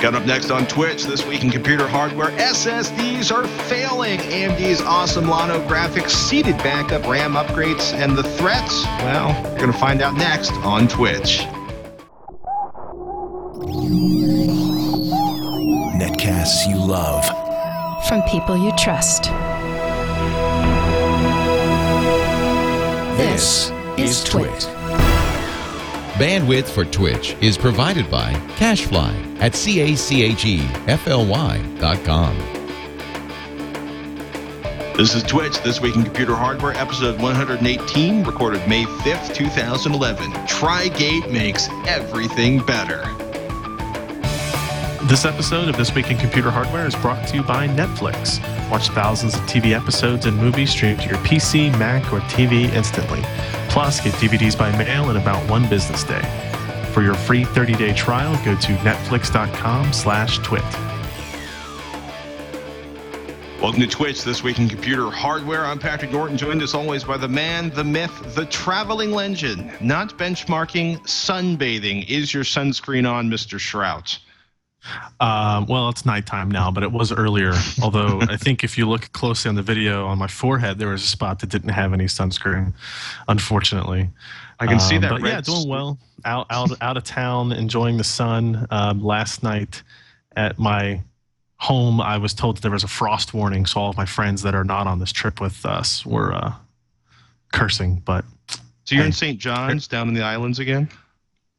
Coming up next on Twitch this week in computer hardware, SSDs are failing. AMD's awesome Llano graphics, seated backup RAM upgrades, and the threats. Well, you're going to find out next on Twitch. Netcasts you love. From people you trust. This is Twit. Bandwidth for Twitch is provided by CacheFly at C-A-C-H-E-F-L-Y.com. This is Twitch, This Week in Computer Hardware, episode 118, recorded May 5th, 2011. Tri-Gate makes everything better. This episode of This Week in Computer Hardware is brought to you by Netflix. Watch thousands of TV episodes and movies streamed to your PC, Mac, or TV instantly. Plus, get DVDs by mail in about one business day. For your free 30-day trial, go to netflix.com slash twit. Welcome to Twitch, This Week in Computer Hardware. I'm Patrick Norton, joined as always by the man, the myth, the traveling legend. Not benchmarking, sunbathing. Is your sunscreen on, Mr. Shrout? Um, well, it's nighttime now, but it was earlier. Although I think if you look closely on the video on my forehead, there was a spot that didn't have any sunscreen, unfortunately. I can see Um, that But yeah, doing well. Out, out, out of town, enjoying the sun. Um, last night at my home, I was told that there was a frost warning, so all of my friends that are not on this trip with us were uh, cursing. But So you're in St. John's, down in the islands again?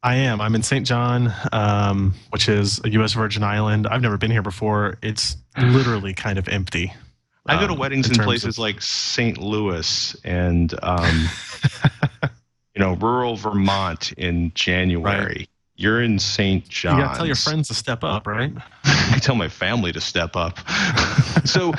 I am. I'm in St. John, um, which is a U.S. Virgin Island. I've never been here before. It's literally kind of empty. I go to um, weddings in, places of- like St. Louis and, um, you know, rural Vermont in January. You're in St. John. You gotta tell your friends to step up, right? I tell my family to step up. so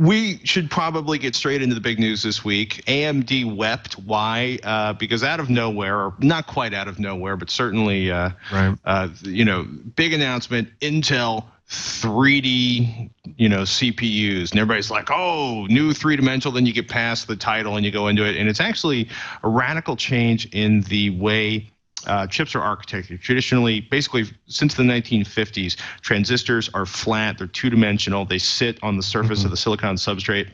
we should probably get straight into the big news this week. AMD wept. Why? Uh, because out of nowhere, or not quite out of nowhere, but certainly, uh, Right. uh, you know, big announcement. Intel 3D, you know, CPUs, and everybody's like, "Oh, new three-dimensional." Then you get past the title and you go into it, and it's actually a radical change in the way uh, chips are architected. Traditionally, basically since the 1950s, transistors are flat, they're two dimensional, they sit on the surface of the silicon substrate.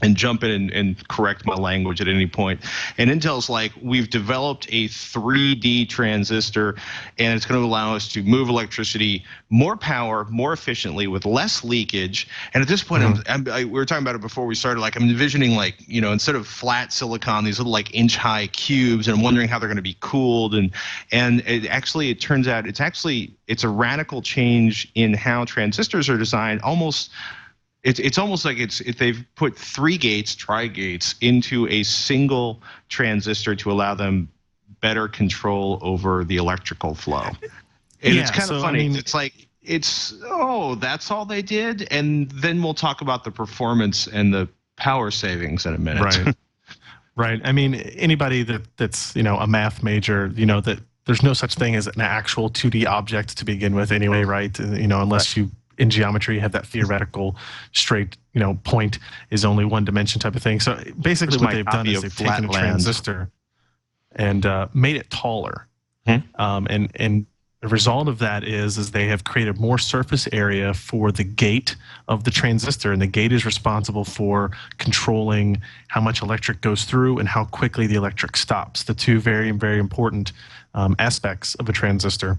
And jump in and, and correct my language at any point. And Intel's like, we've developed a 3D transistor, and it's going to allow us to move electricity more power, more efficiently, with less leakage. And at this point, I'm, mm-hmm. I'm, I, we were talking about it before we started. Like, I'm envisioning, like, you know, instead of flat silicon, these little like inch-high cubes, and I'm wondering how they're going to be cooled. And and it actually, it turns out, it's actually it's a radical change in how transistors are designed, almost it's it's almost like it's if they've put three gates, tri gates, into a single transistor to allow them better control over the electrical flow. And it's kind so, of I funny. mean- it's like it's oh, that's all they did, and then we'll talk about the performance and the power savings in a minute. Right. right. I mean, anybody that that's you know a math major, you know that there's no such thing as an actual 2D object to begin with, anyway, right? You know, unless you in geometry have that theoretical straight you know point is only one dimension type of thing. So basically, what they've done is they've taken a transistor and uh, made it taller. Hmm. Um, and and the result of that is is they have created more surface area for the gate of the transistor, and the gate is responsible for controlling how much electric goes through and how quickly the electric stops. The two very very important um, aspects of a transistor.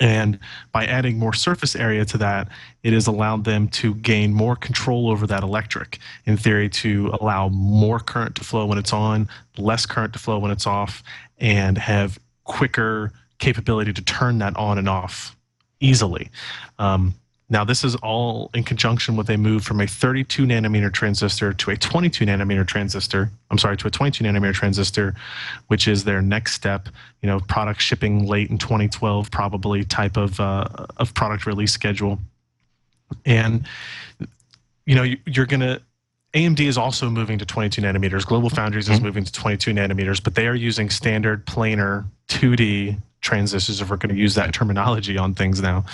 And by adding more surface area to that, it has allowed them to gain more control over that electric. In theory, to allow more current to flow when it's on, less current to flow when it's off, and have quicker capability to turn that on and off easily. Um, now, this is all in conjunction with a move from a 32 nanometer transistor to a 22 nanometer transistor. I'm sorry, to a 22 nanometer transistor, which is their next step. You know, product shipping late in 2012, probably type of uh, of product release schedule. And you know, you- you're gonna AMD is also moving to 22 nanometers. Global Foundries is moving to 22 nanometers, but they are using standard planar 2D transistors, if we're going to use that terminology on things now.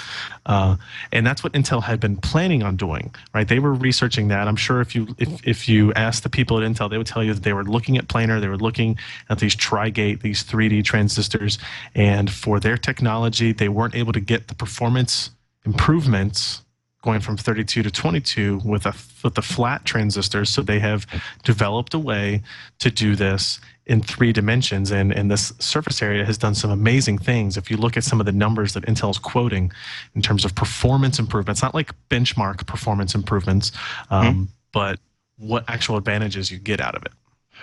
Uh, and that's what Intel had been planning on doing, right? They were researching that. I'm sure if you if, if you asked the people at Intel, they would tell you that they were looking at planar, they were looking at these tri-gate, these 3D transistors, and for their technology, they weren't able to get the performance improvements going from 32 to 22 with a with the flat transistors. So they have developed a way to do this in three dimensions, and and this surface area has done some amazing things. If you look at some of the numbers that Intel's quoting in terms of performance improvements, not like benchmark performance improvements, um, but what actual advantages you get out of it.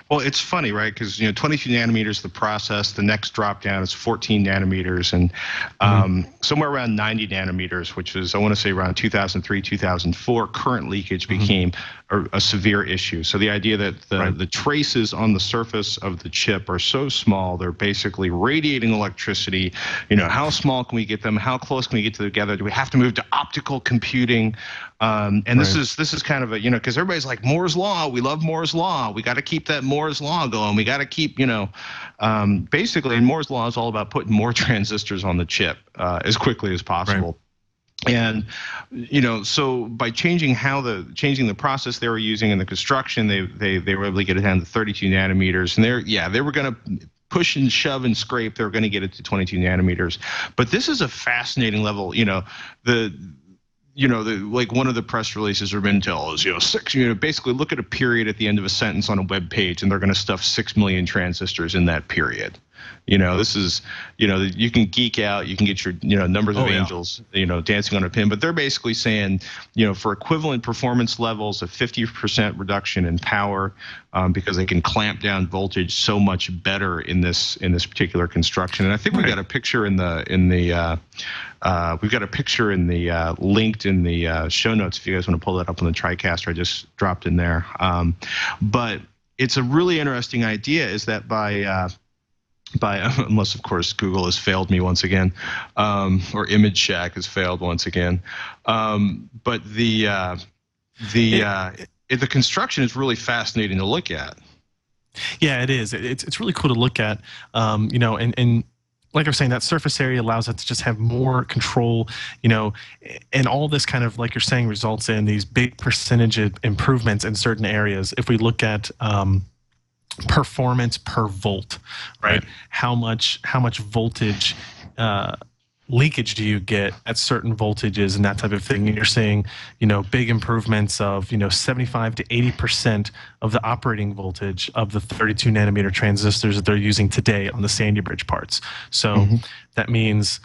Well, it's funny, right? Because you know, 22 nanometers the process. The next drop down is 14 nanometers, and um, somewhere around 90 nanometers, which is I want to say around 2003, 2004, current leakage became a, a severe issue. So the idea that the Right. the traces on the surface of the chip are so small, they're basically radiating electricity. You know, how small can we get them? How close can we get together? Do we have to move to optical computing? Um, and this is this is kind of a you know because everybody's like Moore's law. We love Moore's law. We got to keep that Moore's law going. We got to keep you know, um, basically, and Moore's law is all about putting more transistors on the chip uh, as quickly as possible. And you know, so by changing how the changing the process they were using in the construction, they they they were able to get it down to 32 nanometers. And they're yeah, they were going to push and shove and scrape. They're going to get it to 22 nanometers. But this is a fascinating level. You know, the you know, the, like one of the press releases from Intel is, you know, six, you know, basically look at a period at the end of a sentence on a web page and they're going to stuff six million transistors in that period. You know, this is, you know, you can geek out, you can get your, you know, numbers of Oh, yeah. angels, you know, dancing on a pin, but they're basically saying, you know, for equivalent performance levels, a 50% reduction in power, um, because they can clamp down voltage so much better in this in this particular construction. And I think we Right. got a picture in the in the uh, uh, we've got a picture in the uh, linked in the uh, show notes if you guys want to pull that up on the TriCaster. I just dropped in there. Um, but it's a really interesting idea. Is that by uh, by unless of course Google has failed me once again, um, or ImageShack has failed once again. Um, but the uh, the uh, it, the construction is really fascinating to look at. Yeah, it is. It- It's it's really cool to look at. Um, you know, and and like I was saying, that surface area allows us to just have more control. You know, and all this kind of like you're saying results in these big percentage improvements in certain areas. If we look at um, performance per volt, right? Right. How much how much voltage uh, leakage do you get at certain voltages and that type of thing? And you're seeing, you know, big improvements of you know 75 to 80 percent of the operating voltage of the 32 nanometer transistors that they're using today on the Sandy Bridge parts. So that means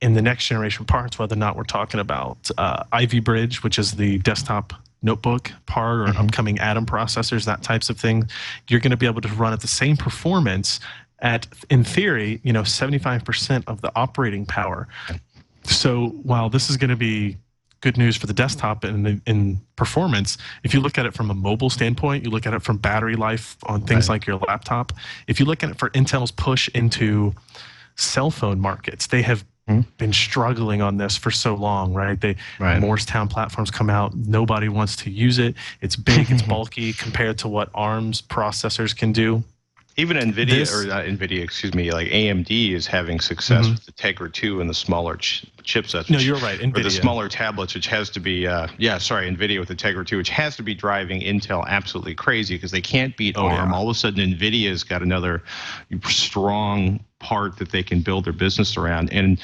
in the next generation parts, whether or not we're talking about uh, Ivy Bridge, which is the desktop notebook part or mm-hmm. upcoming Atom processors, that types of thing, you're going to be able to run at the same performance at, in theory, you know, 75% of the operating power. So while this is going to be good news for the desktop and in performance, if you look at it from a mobile standpoint, you look at it from battery life on things like your laptop. If you look at it for Intel's push into cell phone markets, they have Hmm? been struggling on this for so long, right? They Right. Moorestown platforms come out, nobody wants to use it. It's big, it's bulky compared to what ARM's processors can do. Even NVIDIA, This- or not NVIDIA, excuse me, like AMD is having success with the Tegra 2 and the smaller ch- chipsets. No, you're right, NVIDIA. Or the smaller tablets, which has to be, uh, yeah, sorry, NVIDIA with the Tegra 2, which has to be driving Intel absolutely crazy because they can't beat Oh, ARM. yeah. All of a sudden, NVIDIA's got another strong part that they can build their business around. And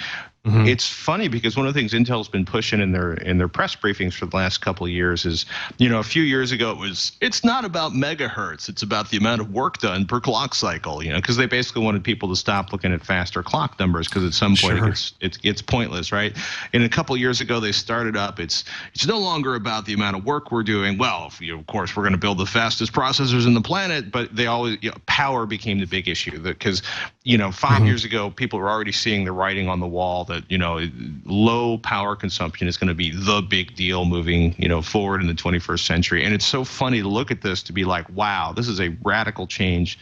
Mm-hmm. it's funny because one of the things Intel's been pushing in their in their press briefings for the last couple of years is, you know, a few years ago it was it's not about megahertz, it's about the amount of work done per clock cycle, you know, because they basically wanted people to stop looking at faster clock numbers because at some point Sure. gets it's it's pointless, right? And a couple of years ago they started up it's it's no longer about the amount of work we're doing. Well, if you, of course we're going to build the fastest processors in the planet, but they always you know, power became the big issue because you know 5 years ago people were already seeing the writing on the wall that you know low power consumption is going to be the big deal moving you know forward in the 21st century. And it's so funny to look at this to be like wow this is a radical change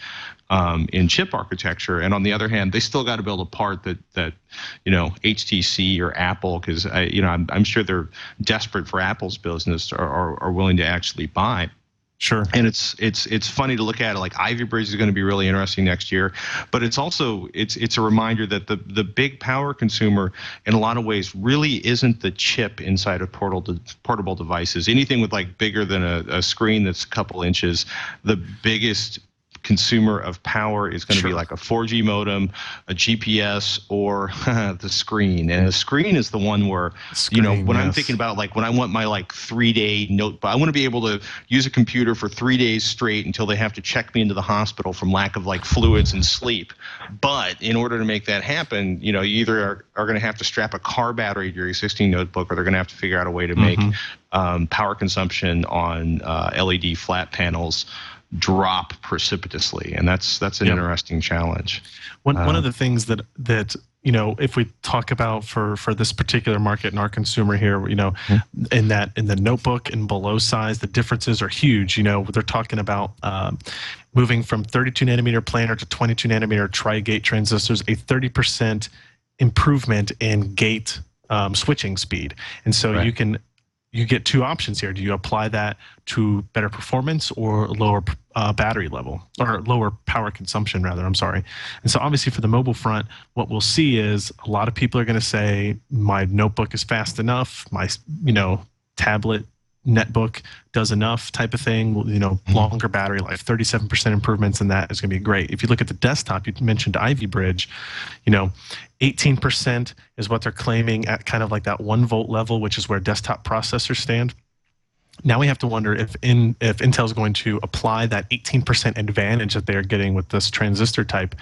um, in chip architecture. And on the other hand they still got to build a part that that you know HTC or Apple because you know I'm, I'm sure they're desperate for Apple's business or are willing to actually buy Sure. and it's it's it's funny to look at it like Ivy Bridge is going to be really interesting next year, but it's also it's it's a reminder that the the big power consumer in a lot of ways really isn't the chip inside of portable portable devices. Anything with like bigger than a, a screen that's a couple inches, the biggest consumer of power is going to Sure. be like a 4G modem, a GPS, or the screen. And the screen is the one where, you know, Screen, when I'm thinking about like when I want my like three day notebook, I want to be able to use a computer for three days straight until they have to check me into the hospital from lack of like fluids and sleep. But in order to make that happen, you know, you either are, are going to have to strap a car battery to your existing notebook or they're going to have to figure out a way to make um, power consumption on uh, LED flat panels drop precipitously and that's that's an interesting challenge One one Uh, of the things that that you know, if we talk about for for this particular market and our consumer here, you know, in that in the notebook and below size, the differences are huge. You know, they're talking about um, moving from 32 nanometer planar to 22 nanometer tri-gate transistors, a 30 percent improvement in gate um, switching speed, and so Right. you can you get two options here. Do you apply that to better performance or lower uh, battery level or lower power consumption, rather? I'm sorry. And so, obviously, for the mobile front, what we'll see is a lot of people are going to say, "My notebook is fast enough. My, you know, tablet netbook does enough." Type of thing. You know, mm-hmm. longer battery life, 37% improvements in that is going to be great. If you look at the desktop, you mentioned Ivy Bridge. You know, 18% is what they're claiming at kind of like that one volt level, which is where desktop processors stand. Now we have to wonder if in if Intel is going to apply that 18% advantage that they are getting with this transistor type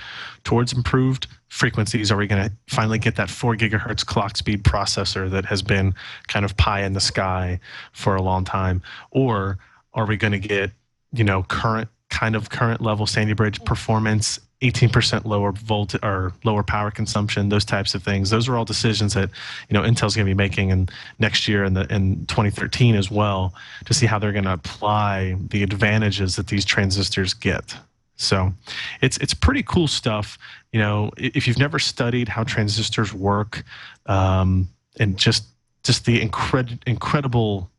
towards improved frequencies. Are we going to finally get that four gigahertz clock speed processor that has been kind of pie in the sky for a long time, or are we going to get you know current kind of current level Sandy Bridge performance 18% lower volt or lower power consumption, those types of things. Those are all decisions that you know Intel's going to be making in next year and the in 2013 as well to see how they're going to apply the advantages that these transistors get. So, it's it's pretty cool stuff. You know, if you've never studied how transistors work, um, and just just the incred- incredible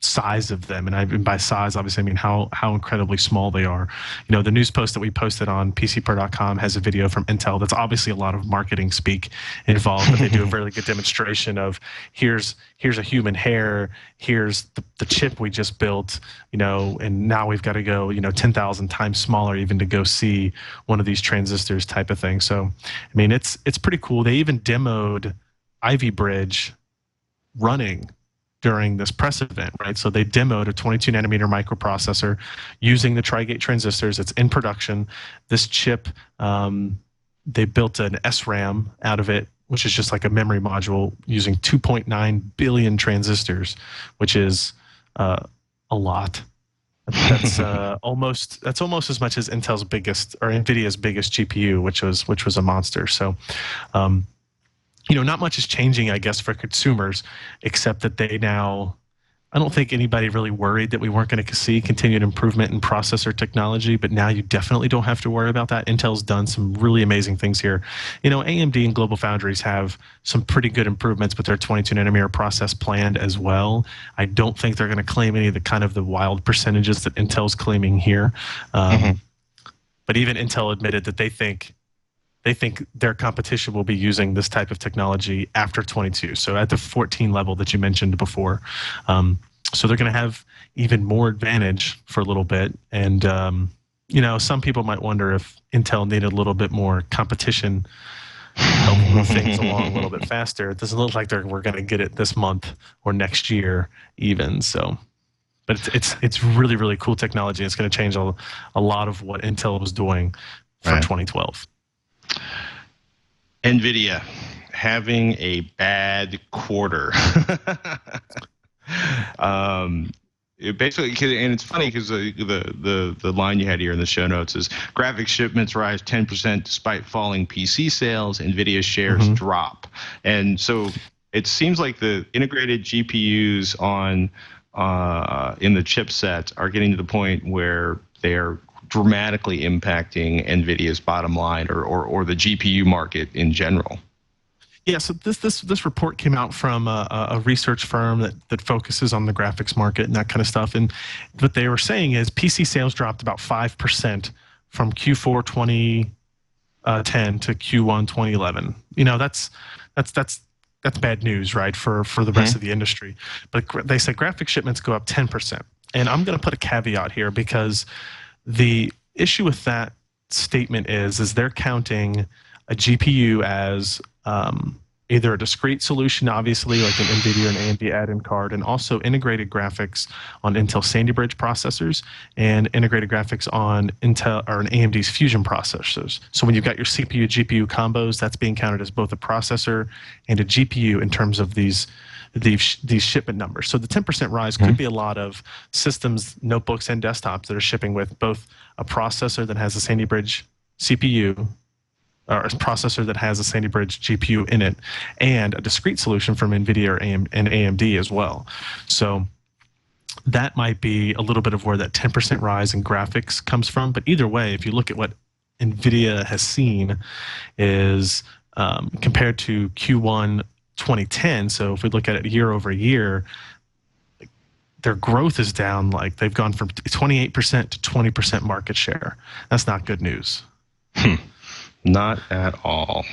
size of them and I and by size obviously I mean how how incredibly small they are. You know, the news post that we posted on pcper.com has a video from Intel that's obviously a lot of marketing speak involved, but they do a really good demonstration of here's here's a human hair, here's the, the chip we just built, you know, and now we've got to go, you know, 10,000 times smaller even to go see one of these transistors type of thing. So, I mean, it's it's pretty cool. They even demoed Ivy Bridge running during this press event, right? So they demoed a 22 nanometer microprocessor using the Tri-Gate transistors. It's in production. This chip, um, they built an SRAM out of it, which is just like a memory module using 2.9 billion transistors, which is uh, a lot. That's uh, almost that's almost as much as Intel's biggest or Nvidia's biggest GPU, which was which was a monster. So, um, you know, not much is changing, I guess, for consumers, except that they now. I don't think anybody really worried that we weren't going to see continued improvement in processor technology, but now you definitely don't have to worry about that. Intel's done some really amazing things here. You know, AMD and Global Foundries have some pretty good improvements with their 22 nanometer process planned as well. I don't think they're going to claim any of the kind of the wild percentages that Intel's claiming here. Um, But even Intel admitted that they think they think their competition will be using this type of technology after 22 so at the 14 level that you mentioned before. Um, so they're going to have even more advantage for a little bit and um, you know some people might wonder if intel needed a little bit more competition help move things along a little bit faster. It doesn't look like they're, we're going to get it this month or next year even so. But it's it's, it's really really cool technology it's going to change a, a lot of what intel was doing for Right. 2012 Nvidia having a bad quarter. um, it basically, and it's funny because the, the the line you had here in the show notes is graphics shipments rise 10% despite falling PC sales. Nvidia shares Mhm. drop, and so it seems like the integrated GPUs on uh, in the chipset are getting to the point where they're dramatically impacting Nvidia's bottom line or, or or the GPU market in general. Yeah, so this this this report came out from a, a research firm that that focuses on the graphics market and that kind of stuff. And what they were saying is PC sales dropped about five percent from Q4 2010 uh, to Q1 2011. You know, that's that's that's that's bad news, right, for for the rest mm-hmm. of the industry. But they said graphic shipments go up 10 percent. And I'm going to put a caveat here because the issue with that statement is is they're counting a GPU as um, either a discrete solution, obviously like an NVIDIA or an AMD add-in card, and also integrated graphics on Intel Sandy Bridge processors and integrated graphics on Intel or an AMD's Fusion processors. So when you've got your CPU GPU combos, that's being counted as both a processor and a GPU in terms of these these these shipment numbers. So the 10% rise could be a lot of systems, notebooks, and desktops that are shipping with both a processor that has a Sandy Bridge CPU or a processor that has a Sandy Bridge GPU in it, and a discrete solution from NVIDIA or AM, and AMD as well. So that might be a little bit of where that 10% rise in graphics comes from. But either way, if you look at what NVIDIA has seen, is um, compared to Q1 2010. So if we look at it year over year, their growth is down. Like they've gone from 28% to 20% market share. That's not good news. Not at all.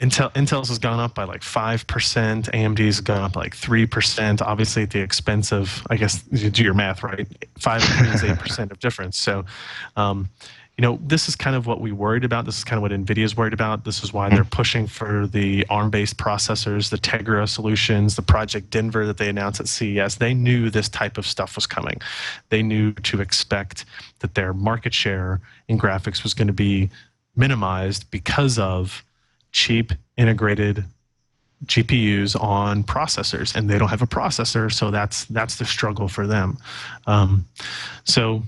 Intel Intel's has gone up by like five percent. AMD's gone up like three percent. Obviously, at the expense of, I guess, you do your math right. Five percent is eight percent of difference. So, um, you know, this is kind of what we worried about. This is kind of what NVIDIA is worried about. This is why they're pushing for the ARM-based processors, the Tegra solutions, the Project Denver that they announced at CES. They knew this type of stuff was coming. They knew to expect that their market share in graphics was going to be minimized because of cheap integrated GPUs on processors, and they don't have a processor, so that's that's the struggle for them. Um, so,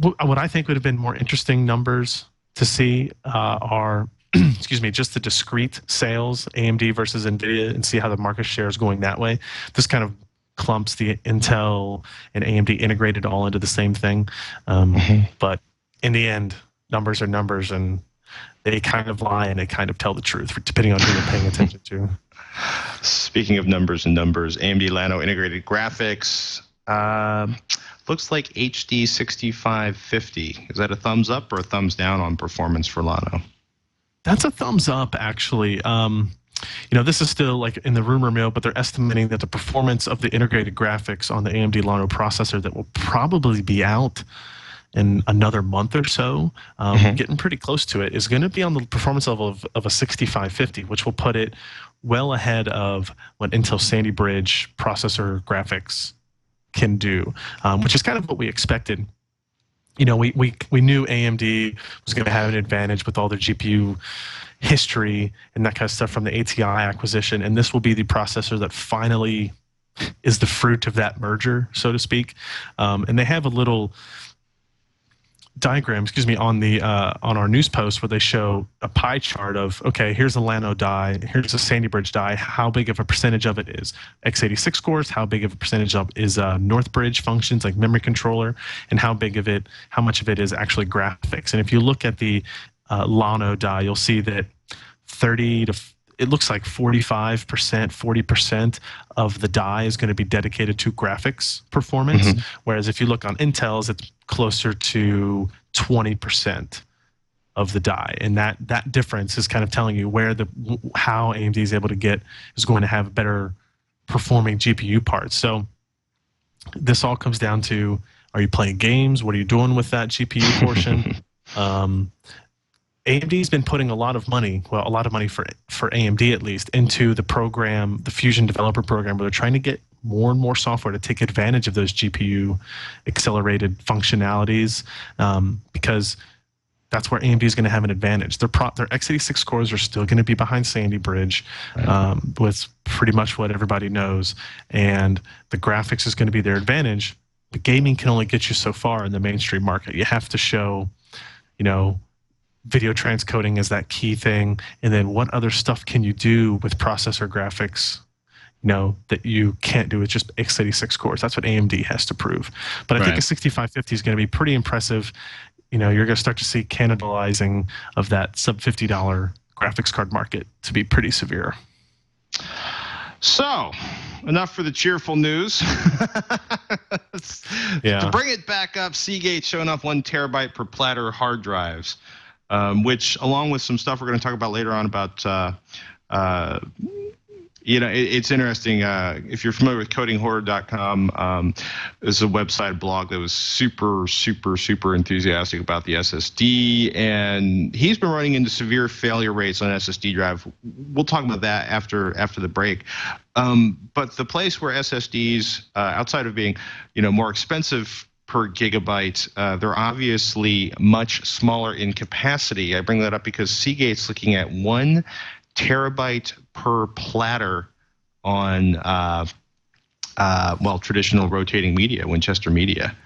what I think would have been more interesting numbers to see uh, are, excuse me, just the discrete sales, AMD versus Nvidia, and see how the market share is going that way. This kind of clumps the Intel and AMD integrated all into the same thing, um, but in the end, numbers are numbers, and they kind of lie and they kind of tell the truth, depending on who you're paying attention to. Speaking of numbers and numbers, AMD Llano integrated graphics. Um, looks like HD 6550. Is that a thumbs up or a thumbs down on performance for Llano? That's a thumbs up, actually. Um, you know, this is still like in the rumor mill, but they're estimating that the performance of the integrated graphics on the AMD Llano processor that will probably be out in another month or so, um, getting pretty close to it, is going to be on the performance level of, of a 6550, which will put it well ahead of what Intel Sandy Bridge processor graphics can do, um, which is kind of what we expected. You know, we, we, we knew AMD was going to have an advantage with all their GPU history and that kind of stuff from the ATI acquisition, and this will be the processor that finally is the fruit of that merger, so to speak. Um, and they have a little diagram, excuse me, on the uh, on our news post where they show a pie chart of okay, here's a Llano die, here's a Sandy Bridge die. How big of a percentage of it is x86 cores? How big of a percentage of is uh, Northbridge functions like memory controller? And how big of it, how much of it is actually graphics? And if you look at the uh, Llano die, you'll see that 30 to it looks like 45%, 40% of the die is going to be dedicated to graphics performance. Whereas if you look on Intel's, it's closer to 20% of the die. And that, that difference is kind of telling you where the, how AMD is able to get, is going to have better performing GPU parts. So this all comes down to, are you playing games? What are you doing with that GPU portion? um, AMD's been putting a lot of money, well, a lot of money for for AMD at least, into the program, the Fusion Developer Program, where they're trying to get more and more software to take advantage of those GPU accelerated functionalities, um, because that's where AMD is going to have an advantage. Their pro- their x86 cores are still going to be behind Sandy Bridge, um, with pretty much what everybody knows, and the graphics is going to be their advantage. But gaming can only get you so far in the mainstream market. You have to show, you know, video transcoding is that key thing and then what other stuff can you do with processor graphics know that you can't do with just x86 cores. That's what amd has to prove. But i think a 6550 is going to be pretty impressive. You know you're going to start to see cannibalizing of that sub $50 graphics card market to be pretty severe. So, enough for the cheerful news. Yeah. To bring it back up, Seagate showing off one terabyte per platter hard drives, um, which, along with some stuff we're going to talk about later on about, uh, uh, you know, it, it's interesting. Uh, if you're familiar with codinghorror.com, um, it's a website blog that was super, super, super enthusiastic about the SSD, and he's been running into severe failure rates on SSD drive. We'll talk about that after after the break. Um, but the place where SSDs, uh, outside of being, you know, more expensive per gigabyte, uh, they're obviously much smaller in capacity. I bring that up because Seagate's looking at one terabyte per platter on, uh, uh, well, traditional rotating media, Winchester Media.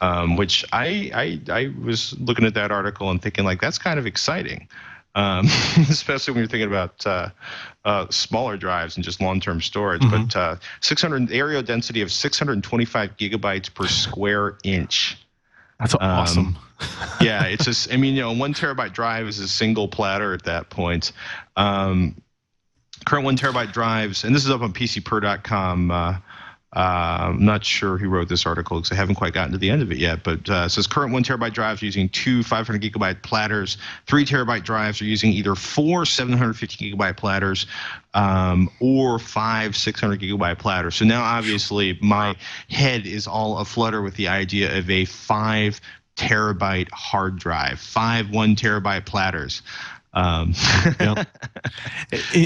Um, which I, I I was looking at that article and thinking like that's kind of exciting, um, especially when you're thinking about uh, uh, smaller drives and just long-term storage. But uh, 600 areal density of 625 gigabytes per square inch. That's awesome. yeah, it's just I mean you know one terabyte drive is a single platter at that point. Um, current one terabyte drives, and this is up on PCPer.com. Uh, uh, I'm not sure who wrote this article because I haven't quite gotten to the end of it yet. But uh, it says current one terabyte drives using two 500 gigabyte platters. Three terabyte drives are using either four 750 gigabyte platters um, or five 600 gigabyte platters. So now obviously my head is all aflutter with the idea of a five terabyte hard drive, five one terabyte platters. Um, yeah.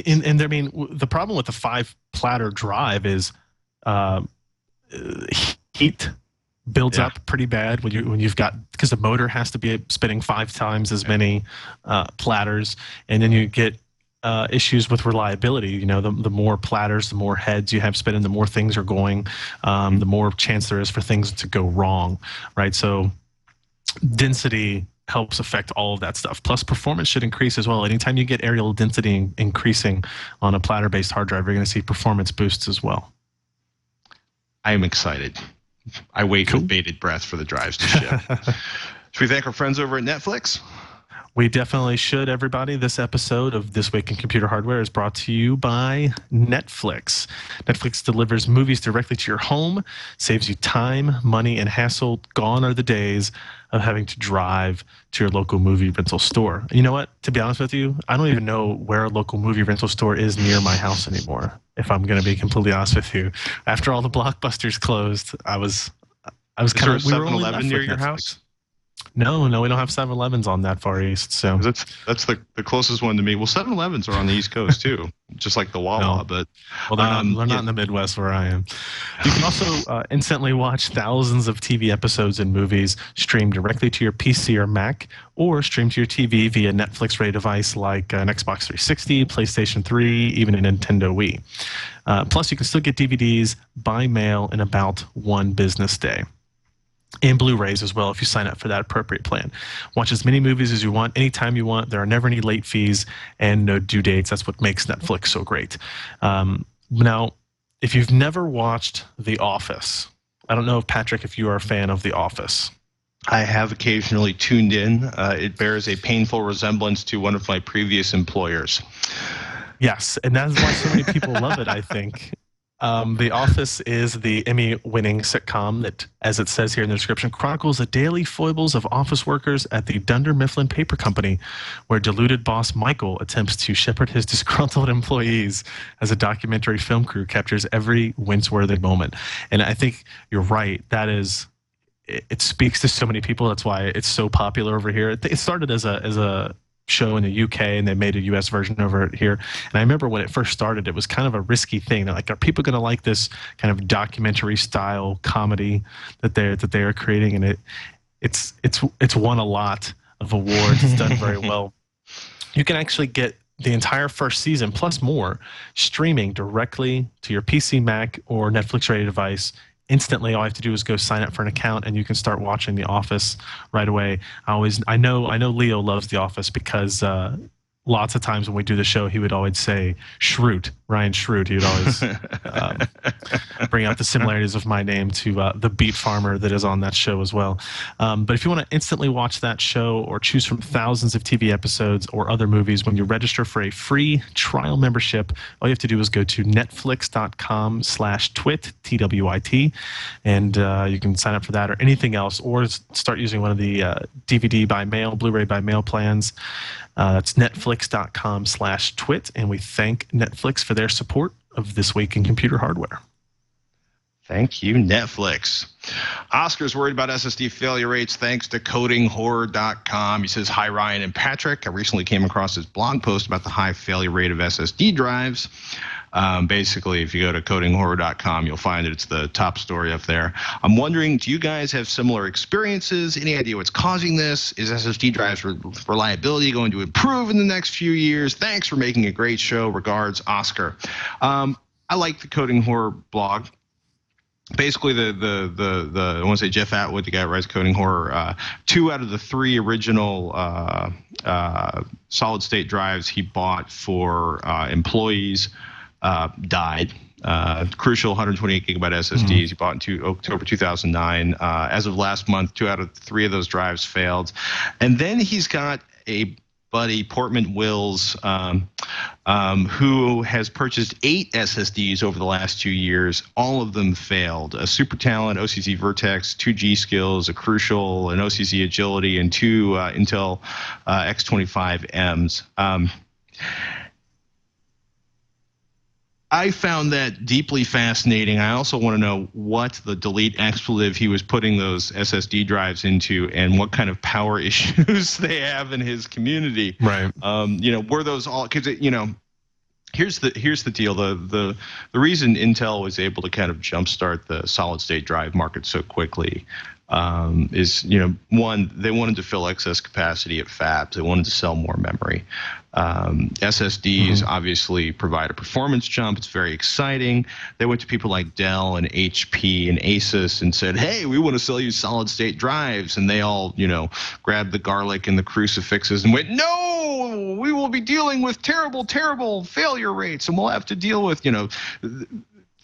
And, and I mean, the problem with the five platter drive is um, uh, heat builds Yeah. up pretty bad when you when you've got because the motor has to be spinning five times as many uh, platters, and then you get uh, issues with reliability. You know, the the more platters, the more heads you have spinning, the more things are going, um, the more chance there is for things to go wrong, right? So density helps affect all of that stuff. Plus, performance should increase as well. Anytime you get areal density increasing on a platter-based hard drive, you're going to see performance boosts as well. I am excited. I wait with bated breath for the drives to ship. Should we thank our friends over at Netflix? We definitely should, everybody. This episode of This Week in Computer Hardware is brought to you by Netflix. Netflix delivers movies directly to your home, saves you time, money, and hassle. Gone are the days of having to drive to your local movie rental store. You know what? To be honest with you, I don't even know where a local movie rental store is near my house anymore, if I'm going to be completely honest with you. After all the blockbusters closed, I was. I was kind of. only 7-Eleven near your Netflix. house? No, no, we don't have 7-Elevens on that far east. So That's that's the, the closest one to me. Well, 7-Elevens are on the East Coast too, just like the Wawa. No. But Well, they're, Um, not, they're yeah. not in the Midwest where I am. You can also uh, instantly watch thousands of TV episodes and movies streamed directly to your PC or Mac, or stream to your TV via Netflix Ray device like an Xbox 360, PlayStation 3, even a Nintendo Wii. Uh, plus, you can still get DVDs by mail in about one business day. And Blu-rays as well if you sign up for that appropriate plan. Watch as many movies as you want, anytime you want. There are never any late fees and no due dates. That's what makes Netflix so great. Um, now, if you've never watched The Office, I don't know if Patrick, if you are a fan of The Office. I have occasionally tuned in. Uh, it bears a painful resemblance to one of my previous employers. Yes, and that is why so many people love it. I think um, The Office is the Emmy-winning sitcom that, as it says here in the description, chronicles the daily foibles of office workers at the Dunder Mifflin Paper Company, where deluded boss Michael attempts to shepherd his disgruntled employees as a documentary film crew captures every wince-worthy moment. And I think you're right. That is it, it speaks to so many people. That's why it's so popular over here. It, it started as a as a show in the UK, and they made a US version over it here. And I remember when it first started, it was kind of a risky thing. They're like, are people going to like this kind of documentary style comedy that they're that they are creating? And it it's it's it's won a lot of awards. It's done very well. You can actually get the entire first season plus more streaming directly to your PC, Mac, or Netflix ready device instantly all I have to do is go sign up for an account and you can start watching The Office right away. I always I know I know Leo loves The Office because uh, lots of times when we do the show, he would always say Schrute, Ryan Schrute. He would always um, bring out the similarities of my name to uh, the beet farmer that is on that show as well. Um, but if you want to instantly watch that show or choose from thousands of TV episodes or other movies, when you register for a free trial membership, all you have to do is go to netflix.com slash twit, T-W-I-T, and uh, you can sign up for that or anything else, or start using one of the uh, DVD by mail, Blu-ray by mail plans. Uh, that's netflix.com slash twit, and we thank Netflix for their support of This Week in Computer Hardware. Thank you, Netflix. Oscar's worried about SSD failure rates thanks to codinghorror.com. He says, Hi, Ryan and Patrick. I recently came across this blog post about the high failure rate of SSD drives. Um, basically, if you go to codinghorror.com, you'll find that it's the top story up there. I'm wondering, do you guys have similar experiences? Any idea what's causing this? Is SSD drives re- reliability going to improve in the next few years? Thanks for making a great show. Regards, Oscar. Um, I like the Coding Horror blog basically the the the the I want to say Jeff Atwood, the guy who writes Coding Horror. Uh, two out of the three original uh, uh, solid state drives he bought for uh, employees uh, died. Uh, Crucial 128 gigabyte SSDs mm-hmm. he bought in two, October 2009. as of last month, two out of three of those drives failed, and then he's got a buddy Portman Wills, um, um, who has purchased eight SSDs over the last two years. All of them failed. A Super Talent, OCZ Vertex, two G.Skills, a Crucial, an OCZ Agility, and two uh, Intel uh, X25Ms. Um, I found that deeply fascinating. I also want to know what the delete expletive he was putting those SSD drives into and what kind of power issues they have in his community. Right. Um, you know, were those all because you know here's the here's the deal the the the reason Intel was able to kind of jumpstart the solid state drive market so quickly um, is you know one they wanted to fill excess capacity at fabs they wanted to sell more memory um, SSDs mm-hmm. obviously provide a performance jump. It's very exciting. They went to people like Dell and HP and Asus and said, "Hey, we want to sell you solid state drives," and they all, you know, grabbed the garlic and the crucifixes and went, "No, we will be dealing with terrible, terrible failure rates, and we'll have to deal with, you know."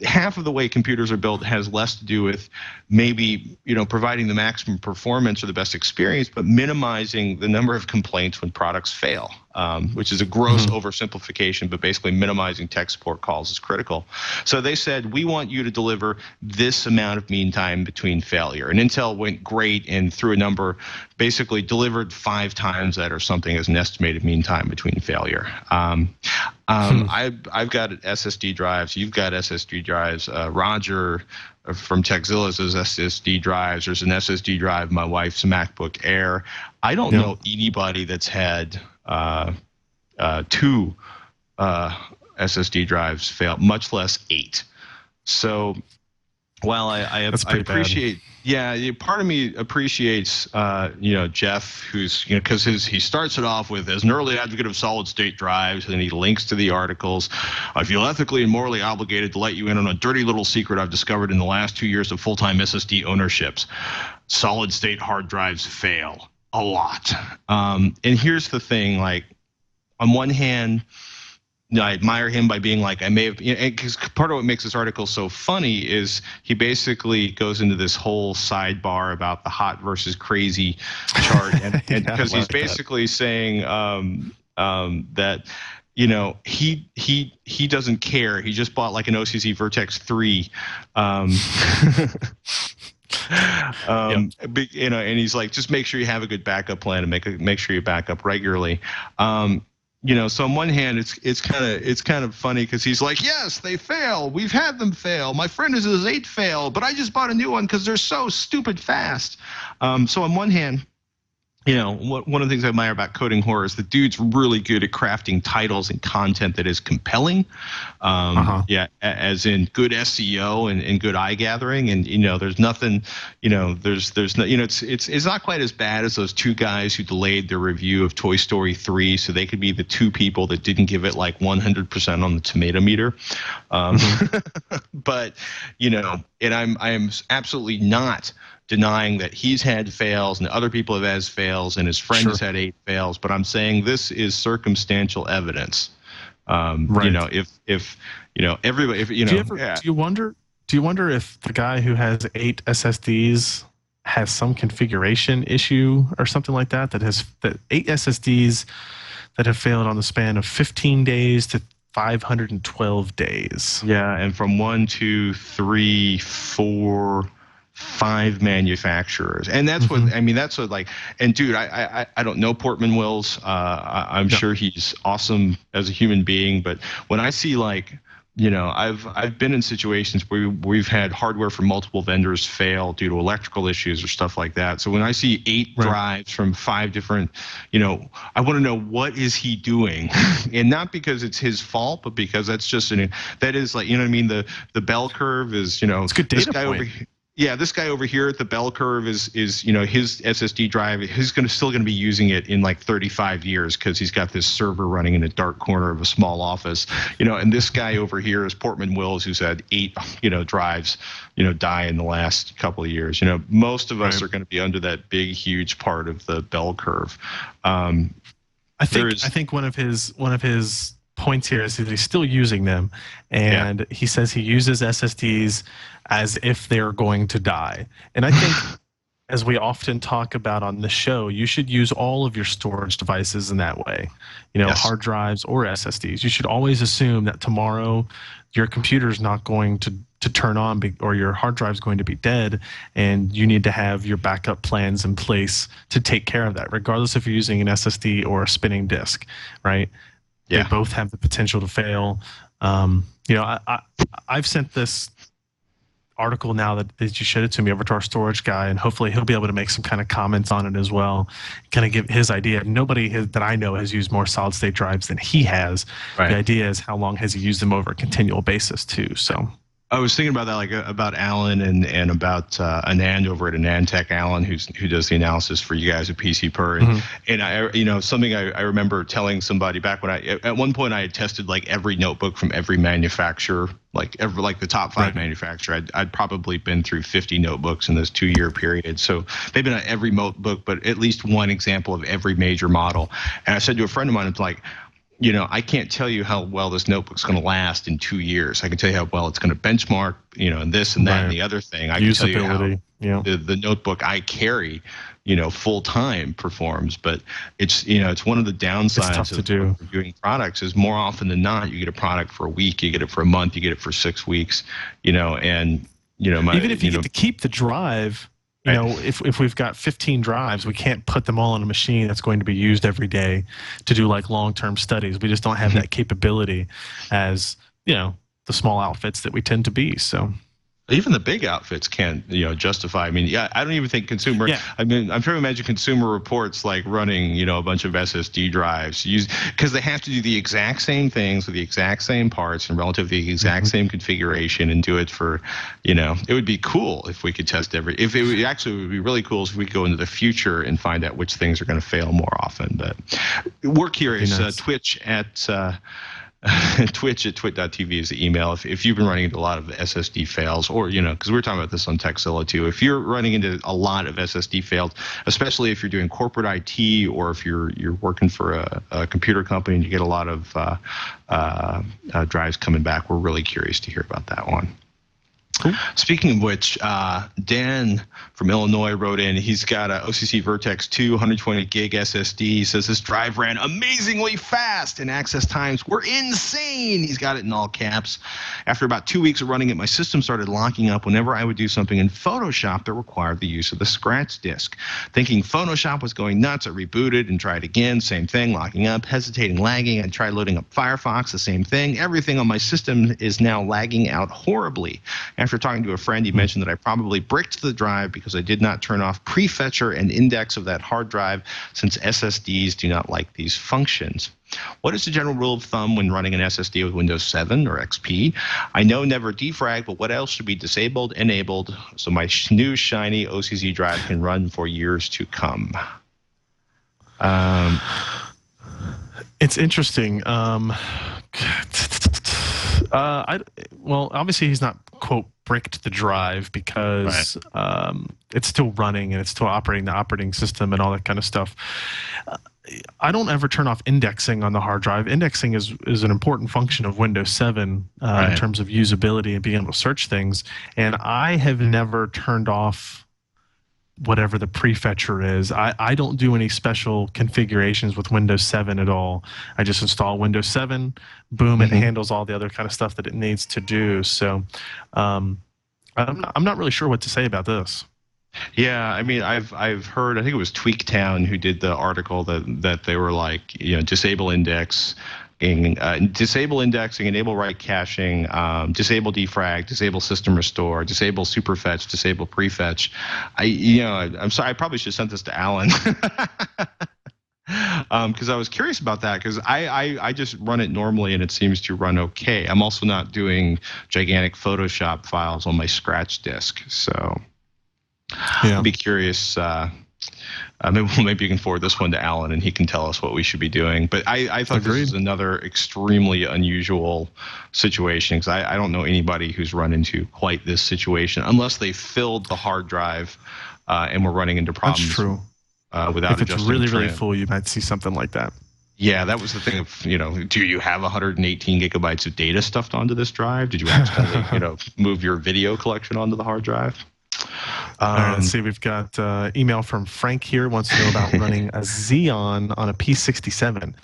Half of the way computers are built has less to do with maybe you know providing the maximum performance or the best experience but minimizing the number of complaints when products fail um, which is a gross mm-hmm. oversimplification, but basically minimizing tech support calls is critical. So they said, we want you to deliver this amount of mean time between failure. And Intel went great and through a number, basically delivered five times that or something as an estimated mean time between failure. Um, um, hmm. I've, I've got SSD drives. You've got SSD drives. Uh, Roger uh, from Tekzilla has SSD drives. There's an SSD drive. My wife's MacBook Air. I don't yeah. know anybody that's had two uh, SSD drives fail, much less eight. So while I, I, I appreciate, bad. yeah, part of me appreciates, uh, you know, Jeff, who's, you know, because his he starts it off with as an early advocate of solid state drives, and he links to the articles. I feel ethically and morally obligated to let you in on a dirty little secret I've discovered in the last two years of full time SSD ownerships. Solid state hard drives fail a lot. Um, and here's the thing: like, on one hand, you know, I admire him by being like, I may have, because you know, part of what makes this article so funny is he basically goes into this whole sidebar about the hot versus crazy chart, and because he's basically that. saying um, um, that you know he he he doesn't care he just bought like an ocz vertex 3 um, um, yep. you know, and he's like, just make sure you have a good backup plan and make a, make sure you back up regularly. Um, you know, so on one hand, it's it's kind of it's kind of funny because he's like, yes, they fail. We've had them fail. My friend is his eight fail, but I just bought a new one because they're so stupid fast. Um, so on one hand, you know, one of the things I admire about coding horror is the dude's really good at crafting titles and content that is compelling. Um, uh-huh. Yeah, as in good SEO and, and good eye gathering. And you know, there's nothing, you know, there's there's no, you know, it's it's it's not quite as bad as those two guys who delayed their review of Toy Story 3, so they could be the two people that didn't give it like 100% on the tomato meter. Um, mm-hmm. but you know, and I'm I am absolutely not denying that he's had fails and other people have had fails and his friend Sure. has had eight fails. But I'm saying this is circumstantial evidence. Um, You know, if if you know everybody, if you know, do you ever yeah. do you wonder do you wonder if the guy who has eight SSDs has some configuration issue or something like that that has that eight SSDs that have failed on the span of 15 days to 512 days. Yeah, and from one, two, three, four, five manufacturers, and that's what I mean. That's what like, and dude, I I I don't know Portman Wills. Uh, I, I'm Yeah. sure he's awesome as a human being, but when I see like. You know, I've I've been in situations where we've had hardware from multiple vendors fail due to electrical issues or stuff like that. So when I see eight Right. drives from five different, you know, I want to know what is he doing, and not because it's his fault, but because that's just an that is like you know what I mean. The the bell curve is you know It's good this data guy point. over here. Yeah, this guy over here at the bell curve is is you know his SSD drive. He's gonna still gonna be using it in like 35 years because he's got this server running in a dark corner of a small office. You know, and this guy over here is Portman Wills, who's had eight you know drives, you know, die in the last couple of years. You know, most of us Right. are going to be under that big huge part of the bell curve. Um, I think is- I think one of his one of his points here is that he's still using them, and he says he uses SSDs as if they're going to die. And I think, as we often talk about on the show, you should use all of your storage devices in that way. You know, Yes. hard drives or SSDs. You should always assume that tomorrow your computer is not going to to turn on be, or your hard drive is going to be dead and you need to have your backup plans in place to take care of that regardless if you're using an ssd or a spinning disk right Yeah. they both have the potential to fail um, you know I, I i've sent this article now that, that you showed it to me over to our storage guy and hopefully he'll be able to make some kind of comments on it as well kind of give his idea nobody has, that i know has used more solid state drives than he has Right. the idea is how long has he used them over a continual basis too so I was thinking about that, like uh, about Alan and and about uh, Anand over at Anandtech, Alan, who's who does the analysis for you guys at PC Per, and, Mhm. and I, you know, something I, I remember telling somebody back when I at one point I had tested like every notebook from every manufacturer, like every like the top five Right. manufacturer. I'd, I'd probably been through 50 notebooks in this two year period, so they've been every notebook, but at least one example of every major model. And I said to a friend of mine, it's like you know, I can't tell you how well this notebook's going to last in two years. I can tell you how well it's going to benchmark, you know, and this and that and the other thing. I can tell you how usability yeah the, the notebook I carry, you know, full time performs. But it's, you know, it's one of the downsides of do. reviewing products is more often than not, you get a product for a week, you get it for a month, you get it for six weeks, you know, and, you know, my, even if you, know, get to keep the drive you know if, if we've got 15 drives we can't put them all on a machine that's going to be used every day to do like long-term studies. We just don't have Mm-hmm. that capability as you know the small outfits that we tend to be so even the big outfits can't you know justify i mean yeah i don't even think consumer Yeah. i mean i'm trying to imagine consumer reports like running you know a bunch of ssd drives use because they have to do the exact same things with the exact same parts and relative to the exact Mm-hmm. same configuration and do it for you know it would be cool if we could test every if it would actually it would be really cool if we could go into the future and find out which things are going to fail more often but we're curious uh, twitch at uh Twitch at twit.tv is the email. If, if you've been running into a lot of SSD fails, or, you know, because we were talking about this on Techzilla too, if you're running into a lot of SSD fails, especially if you're doing corporate IT or if you're you're working for a, a computer company and you get a lot of uh, uh, uh, drives coming back, we're really curious to hear about that one. Speaking of which, uh, Dan from Illinois wrote in. He's got a OCZ Vertex 2 120 gig SSD. He says this drive ran amazingly fast and access times were insane. He's got it in all caps. After about two weeks of running it, my system started locking up whenever I would do something in Photoshop that required the use of the scratch disk. Thinking Photoshop was going nuts, I rebooted and tried again. Same thing, locking up, hesitating, lagging. I tried loading up Firefox, the same thing. Everything on my system is now lagging out horribly. After talking to a friend, he mentioned that I probably bricked the drive because I did not turn off prefetcher and index of that hard drive since SSDs do not like these functions. What is the general rule of thumb when running an SSD with Windows 7 or XP? I know never defrag, but what else should be disabled, enabled, so my new shiny OCZ drive can run for years to come? Um, it's interesting um uh, I, well obviously he's not quote bricked the drive because um, it's still running and it's still operating the operating system and all that kind of stuff. Uh, I don't ever turn off indexing on the hard drive. Indexing is is an important function of Windows 7 uh, in terms of usability and being able to search things. And I have never turned off whatever the prefetcher is. I, I don't do any special configurations with Windows 7 at all. I just install Windows 7, boom, it Mhm. handles all the other kind of stuff that it needs to do. So um, I'm, not, I'm not really sure what to say about this. Yeah, I mean, I've I've heard. I think it was Tweaktown who did the article that that they were like, you know, disable index, uh, disable indexing, enable write caching, um, disable defrag, disable system restore, disable superfetch, disable prefetch. I, you know, I, I'm sorry. I probably should have sent this to Alan. Because I was curious about that, because I, I I just run it normally and it seems to run okay. I'm also not doing gigantic Photoshop files on my Scratch disk, so Yeah. I'd be curious. Uh, uh, maybe maybe you can forward this one to Alan and he can tell us what we should be doing. But I, I thought Agreed. this was another extremely unusual situation because I, I don't know anybody who's run into quite this situation unless they filled the hard drive uh, and we're running into problems That's true. Uh, without If it's really, really full, you might see something like that. Yeah, that was the thing of, you know, do you have 118 gigabytes of data stuffed onto this drive? Did you accidentally, you know, move your video collection onto the hard drive? All right, Um, let's see. We've got uh, email from Frank here. Wants to know about running a Xeon on a P67.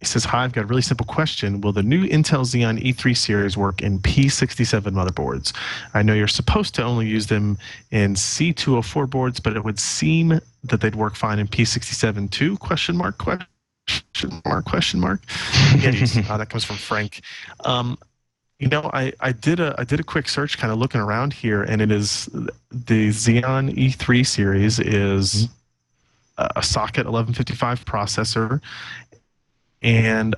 He says, "Hi, I've got a really simple question. Will the new Intel Xeon E3 series work in P67 motherboards? I know you're supposed to only use them in C204 boards, but it would seem that they'd work fine in P67 too? Question mark? Question mark? Question mark? Yeti's. uh, that comes from Frank. Um, you know, I, I did a I did a quick search, kind of looking around here, and it is the Xeon E3 series is a socket 1155 processor, and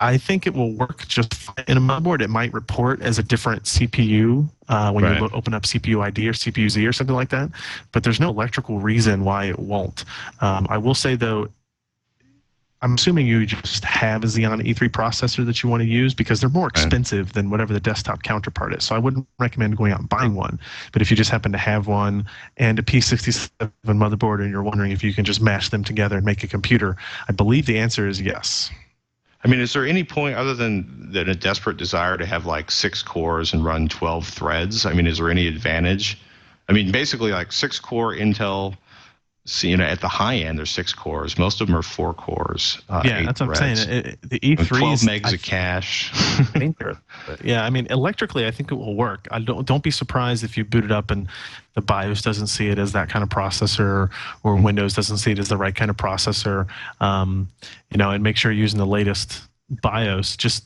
I think it will work just fine in a motherboard. It might report as a different CPU uh, when Right. you open up CPU ID or CPU Z or something like that, but there's no electrical reason why it won't. Um, I will say though, I'm assuming you just have a Xeon E3 processor that you want to use because they're more expensive than whatever the desktop counterpart is. So I wouldn't recommend going out and buying one. But if you just happen to have one and a P67 motherboard and you're wondering if you can just mash them together and make a computer, I believe the answer is yes. I mean, is there any point other than than a desperate desire to have like six cores and run 12 threads? I mean, is there any advantage? I mean, basically like six core Intel. So, you know, at the high end, there's six cores. Most of them are four cores. Uh, yeah, that's what I'm saying. It, it- the E3 12 is megs I of cache. think yeah, I mean, electrically, I think it will work. I don't don't be surprised if you boot it up and the BIOS doesn't see it as that kind of processor, or Windows doesn't see it as the right kind of processor. Um, you know, and make sure you're using the latest BIOS. Just,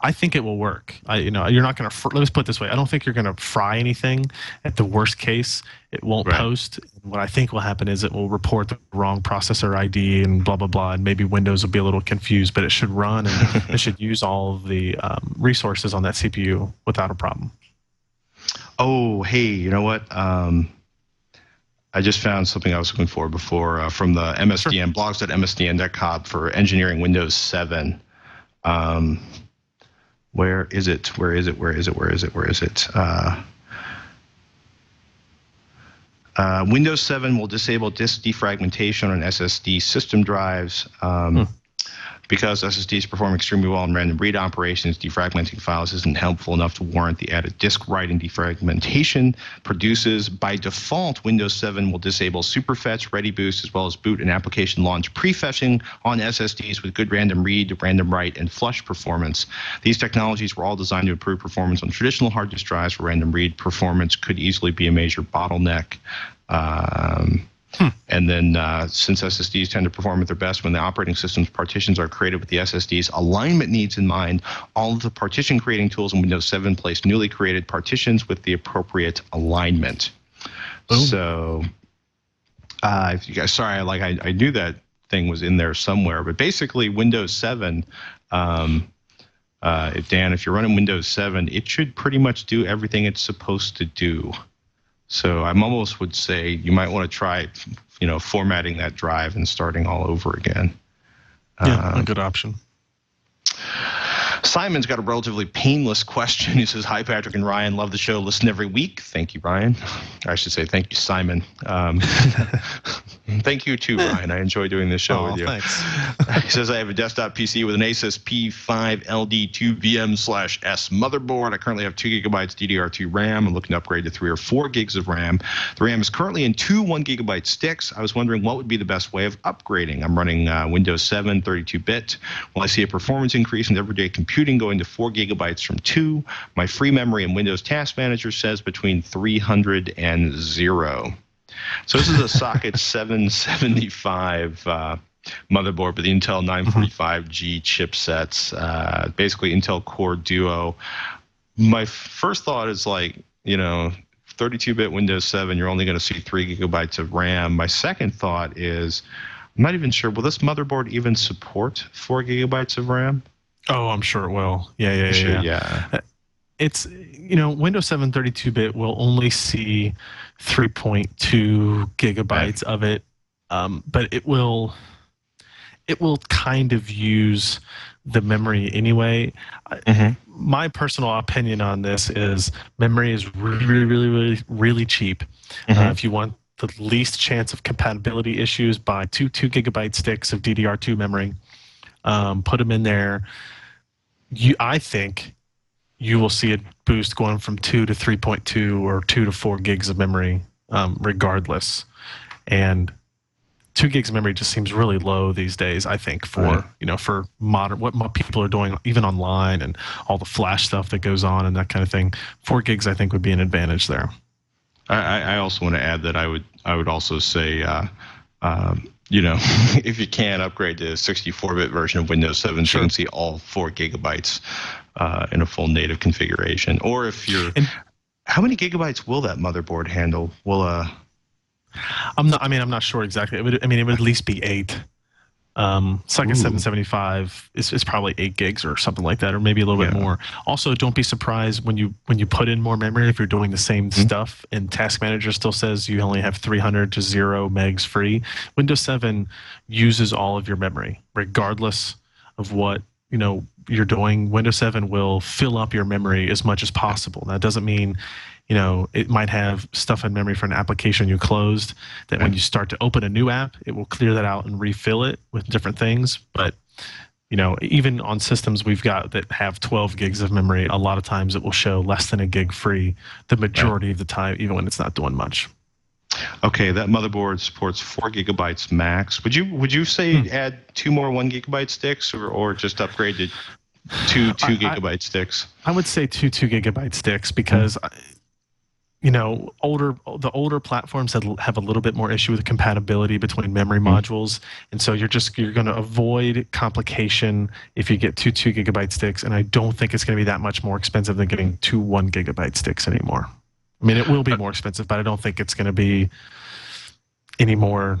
I think it will work. I, you know, you're not going to. Fr- let's put it this way: I don't think you're going to fry anything. At the worst case, it won't Right. post. What I think will happen is it will report the wrong processor ID and blah blah blah, and maybe Windows will be a little confused, but it should run and it should use all of the um, resources on that CPU without a problem. Oh, hey, you know what? Um, I just found something I was looking for before uh, from the MSDN sure. blogs at blogs.msdn.com for engineering Windows 7. Um, where is it? Where is it? Where is it? Where is it? Where is it? Uh, uh, Windows 7 will disable disk defragmentation on SSD system drives. Um, Because SSDs perform extremely well in random read operations, defragmenting files isn't helpful enough to warrant the added disk writing defragmentation produces. By default, Windows 7 will disable superfetch, ready boost, as well as boot and application launch prefetching on SSDs with good random read, random write, and flush performance. These technologies were all designed to improve performance on traditional hard disk drives where random read performance could easily be a major bottleneck. Um, and then, uh, since SSDs tend to perform at their best when the operating system's partitions are created with the SSD's alignment needs in mind, all of the partition creating tools in Windows 7 place newly created partitions with the appropriate alignment. So, uh, if you guys, sorry, like I, I knew that thing was in there somewhere, but basically, Windows 7. Um, uh, if Dan, if you're running Windows 7, it should pretty much do everything it's supposed to do. So I'm almost would say you might want to try, you know, formatting that drive and starting all over again. Yeah, a Um, good option. Simon's got a relatively painless question. He says, "Hi, Patrick and Ryan. Love the show. Listen every week. Thank you, Ryan. I should say thank you, Simon. Um, thank you too, Ryan. I enjoy doing this show Oh, with you." thanks. he says, I have a desktop PC with an Asus P5LD2VM slash S motherboard. I currently have 2 gigabytes DDR2 RAM. I'm looking to upgrade to 3 or 4 gigs of RAM. The RAM is currently in two 1 gigabyte sticks. I was wondering what would be the best way of upgrading. I'm running uh, Windows 7 32 bit. Will I see a performance increase in everyday computing going to 4 gigabytes from 2? My free memory in Windows Task Manager says between 300 and 0. So this is a socket 775 uh, motherboard with the Intel 945G chipsets, uh, basically Intel Core Duo. My first thought is like, you know, 32-bit Windows 7, you're only going to see three gigabytes of RAM. My second thought is, I'm not even sure. Will this motherboard even support four gigabytes of RAM? Oh, I'm sure it will. Yeah, yeah, yeah. Sure, yeah. yeah. It's you know Windows 7 32-bit will only see 3.2 gigabytes of it, um, but it will it will kind of use the memory anyway. Mhm. My personal opinion on this is memory is really, really, really, really, really cheap. Uh, Mhm. if you want the least chance of compatibility issues, buy two two gigabyte sticks of DDR2 memory. Um, put them in there. You, I think, you will see a boost going from two to three point two or two to four gigs of memory, um, regardless. And two gigs of memory just seems really low these days. I think for Right. you know for modern what people are doing even online and all the flash stuff that goes on and that kind of thing. Four gigs I think would be an advantage there. I, I I also want to add that I would I would also say, uh, um, you know, if you can upgrade to a 64-bit version of Windows 7, so you can see all four gigabytes uh, in a full native configuration. Or if you're, And- how many gigabytes will that motherboard handle? Will uh, I'm not. I mean, I'm not sure exactly. It would. I mean, it would at least be eight. Um, Socket Ooh. 775 is, is probably eight gigs or something like that, or maybe a little bit more. Also, don't be surprised when you when you put in more memory if you're doing the same Mm-hmm. stuff. And Task Manager still says you only have 300 to zero megs free. Windows 7 uses all of your memory, regardless of what you know you're doing. Windows 7 will fill up your memory as much as possible. That doesn't mean you know it might have stuff in memory for an application you closed that when you start to open a new app it will clear that out and refill it with different things but you know even on systems we've got that have 12 gigs of memory a lot of times it will show less than a gig free the majority of the time even when it's not doing much okay, that motherboard supports four gigabytes max. Would you would you say Hmm. add two more one gigabyte sticks, or or just upgrade to two two I- I- gigabyte sticks? i would say two two gigabyte sticks because I- you know older the older platforms have, have a little bit more issue with compatibility between memory modules. And so you're just you're going to avoid complication if you get two two gigabyte sticks. And i don't think it's going to be that much more expensive than getting two one gigabyte sticks anymore. I mean it will be more expensive but i don't think it's going to be any more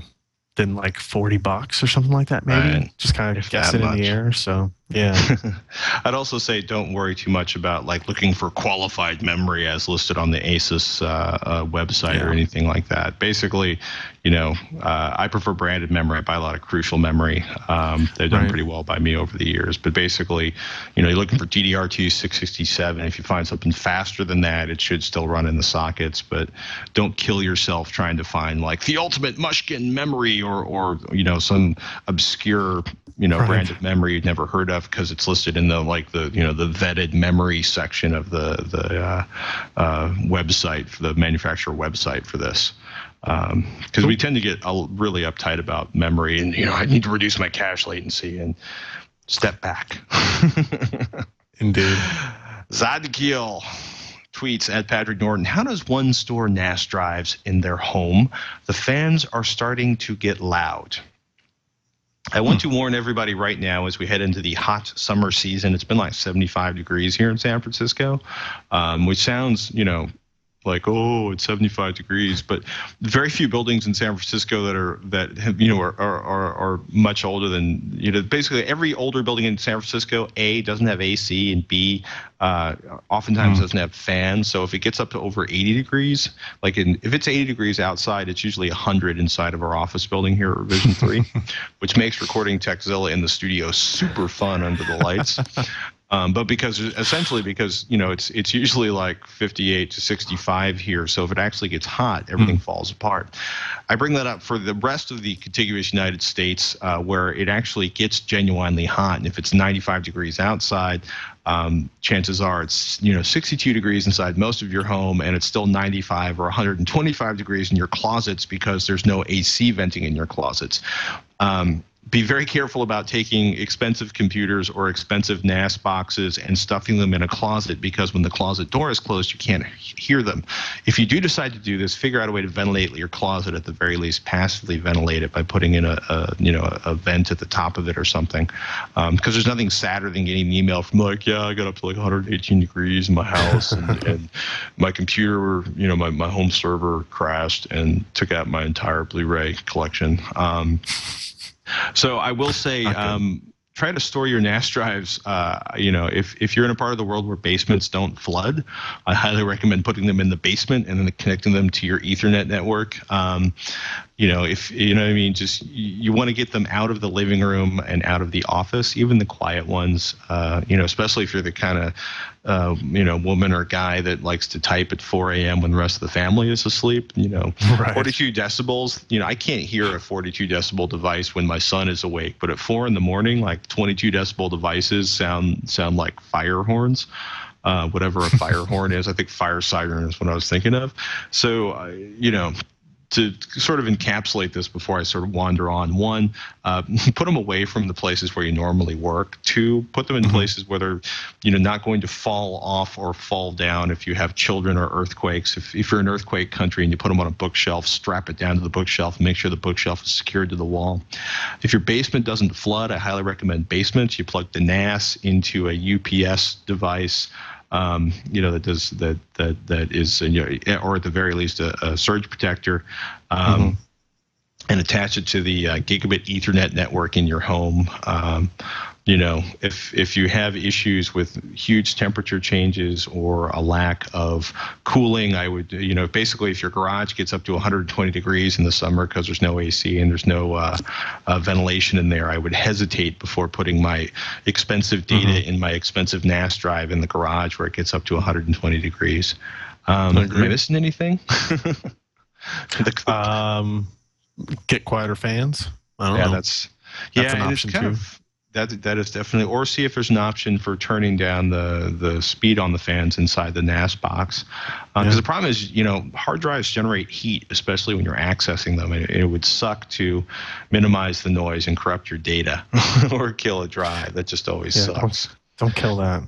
than like 40 bucks or something like that maybe. Right. just kind of guessing in the air so yeah I'd also say don't worry too much about like looking for qualified memory as listed on the ASUS uh, uh, website or anything like that. Basically, you know, uh, I prefer branded memory. I buy a lot of Crucial memory. Um, they've done Right. pretty well by me over the years. But basically, you know, you're looking for DDR2 667. If you find something faster than that, it should still run in the sockets. But don't kill yourself trying to find like the ultimate Mushkin memory or or you know some obscure you know Right. brand of memory you've never heard of because it's listed in the like the you know the vetted memory section of the the uh, uh, website for the manufacturer website for this because we tend to get really uptight about memory and you know I need to reduce my cache latency and step back. indeed Zadkiel tweets at Patrick Norton. How does one store NAS drives in their home? The fans are starting to get loud. I want to warn everybody right now as we head into the hot summer season. It's been like 75 degrees here in San Francisco, um, which sounds, you know, like oh it's 75 degrees. But very few buildings in san francisco that are that have you know are are, are, are much older than you know basically every older building in san francisco a doesn't have ac and b uh, oftentimes doesn't have fans. So if it gets up to over 80 degrees like in, if it's 80 degrees outside it's usually 100 inside of our office building here at revision 3 which makes recording techzilla in the studio super fun under the lights Um, but because essentially because you know it's it's usually like 58 to 65 here, so if it actually gets hot, everything falls apart. I bring that up for the rest of the contiguous United States, uh, where it actually gets genuinely hot, and if it's 95 degrees outside, um, chances are it's you know 62 degrees inside most of your home, and it's still 95 or 125 degrees in your closets because there's no AC venting in your closets. Um, be very careful about taking expensive computers or expensive NAS boxes and stuffing them in a closet because when the closet door is closed, you can't hear them. If you do decide to do this, figure out a way to ventilate your closet at the very least, passively ventilate it by putting in a, a you know a vent at the top of it or something. Because um, there's nothing sadder than getting an email from like, yeah, I got up to like 118 degrees in my house and, and my computer, you know, my, my home server crashed and took out my entire Blu-ray collection. Um, so I will say, um, try to store your NAS drives. Uh, you know, if if you're in a part of the world where basements don't flood, I highly recommend putting them in the basement and then connecting them to your Ethernet network. Um, you know, if you know what I mean, just you, you want to get them out of the living room and out of the office, even the quiet ones. Uh, you know, especially if you're the kind of uh, you know woman or guy that likes to type at 4 a.m. when the rest of the family is asleep. You know, right. 42 decibels. You know, I can't hear a 42 decibel device when my son is awake, but at four in the morning, like 22 decibel devices sound sound like fire horns. Uh, whatever a fire horn is. I think fire siren is what I was thinking of. So, uh, you know, to sort of encapsulate this before I sort of wander on. One, uh, put them away from the places where you normally work. Two, put them in mm-hmm. places where they're, you know, not going to fall off or fall down if you have children or earthquakes. If, if you're in an earthquake country and you put them on a bookshelf, strap it down to the bookshelf make sure the bookshelf is secured to the wall. If your basement doesn't flood, I highly recommend basements. You plug the NAS into a UPS device um, you know that does that that that is you know, or at the very least a, a surge protector um, mm-hmm. and attach it to the uh, gigabit ethernet network in your home um, you know if if you have issues with huge temperature changes or a lack of cooling i would you know basically if your garage gets up to 120 degrees in the summer because there's no ac and there's no uh, uh, ventilation in there i would hesitate before putting my expensive data mm-hmm. in my expensive nas drive in the garage where it gets up to 120 degrees um, am i missing anything the, um, get quieter fans yeah know. that's that's yeah, an option too. Of, that that is definitely or see if there's an option for turning down the the speed on the fans inside the NAS box. Because uh, yeah. the problem is you know hard drives generate heat especially when you're accessing them it, it would suck to minimize the noise and corrupt your data or kill a drive. That just always yeah, sucks. don't, don't kill that.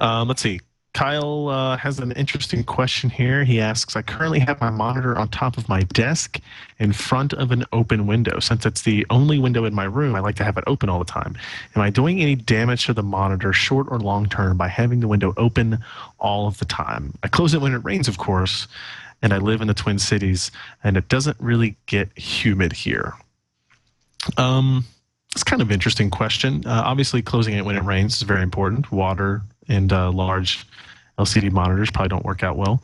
Um, let's see Kyle uh, has an interesting question here. He asks I currently have my monitor on top of my desk in front of an open window. Since it's the only window in my room, I like to have it open all the time. Am I doing any damage to the monitor, short or long term, by having the window open all of the time? I close it when it rains, of course, and I live in the Twin Cities, and it doesn't really get humid here. Um, it's kind of interesting question. Uh, obviously, closing it when it rains is very important. Water and uh, large LCD monitors probably don't work out well.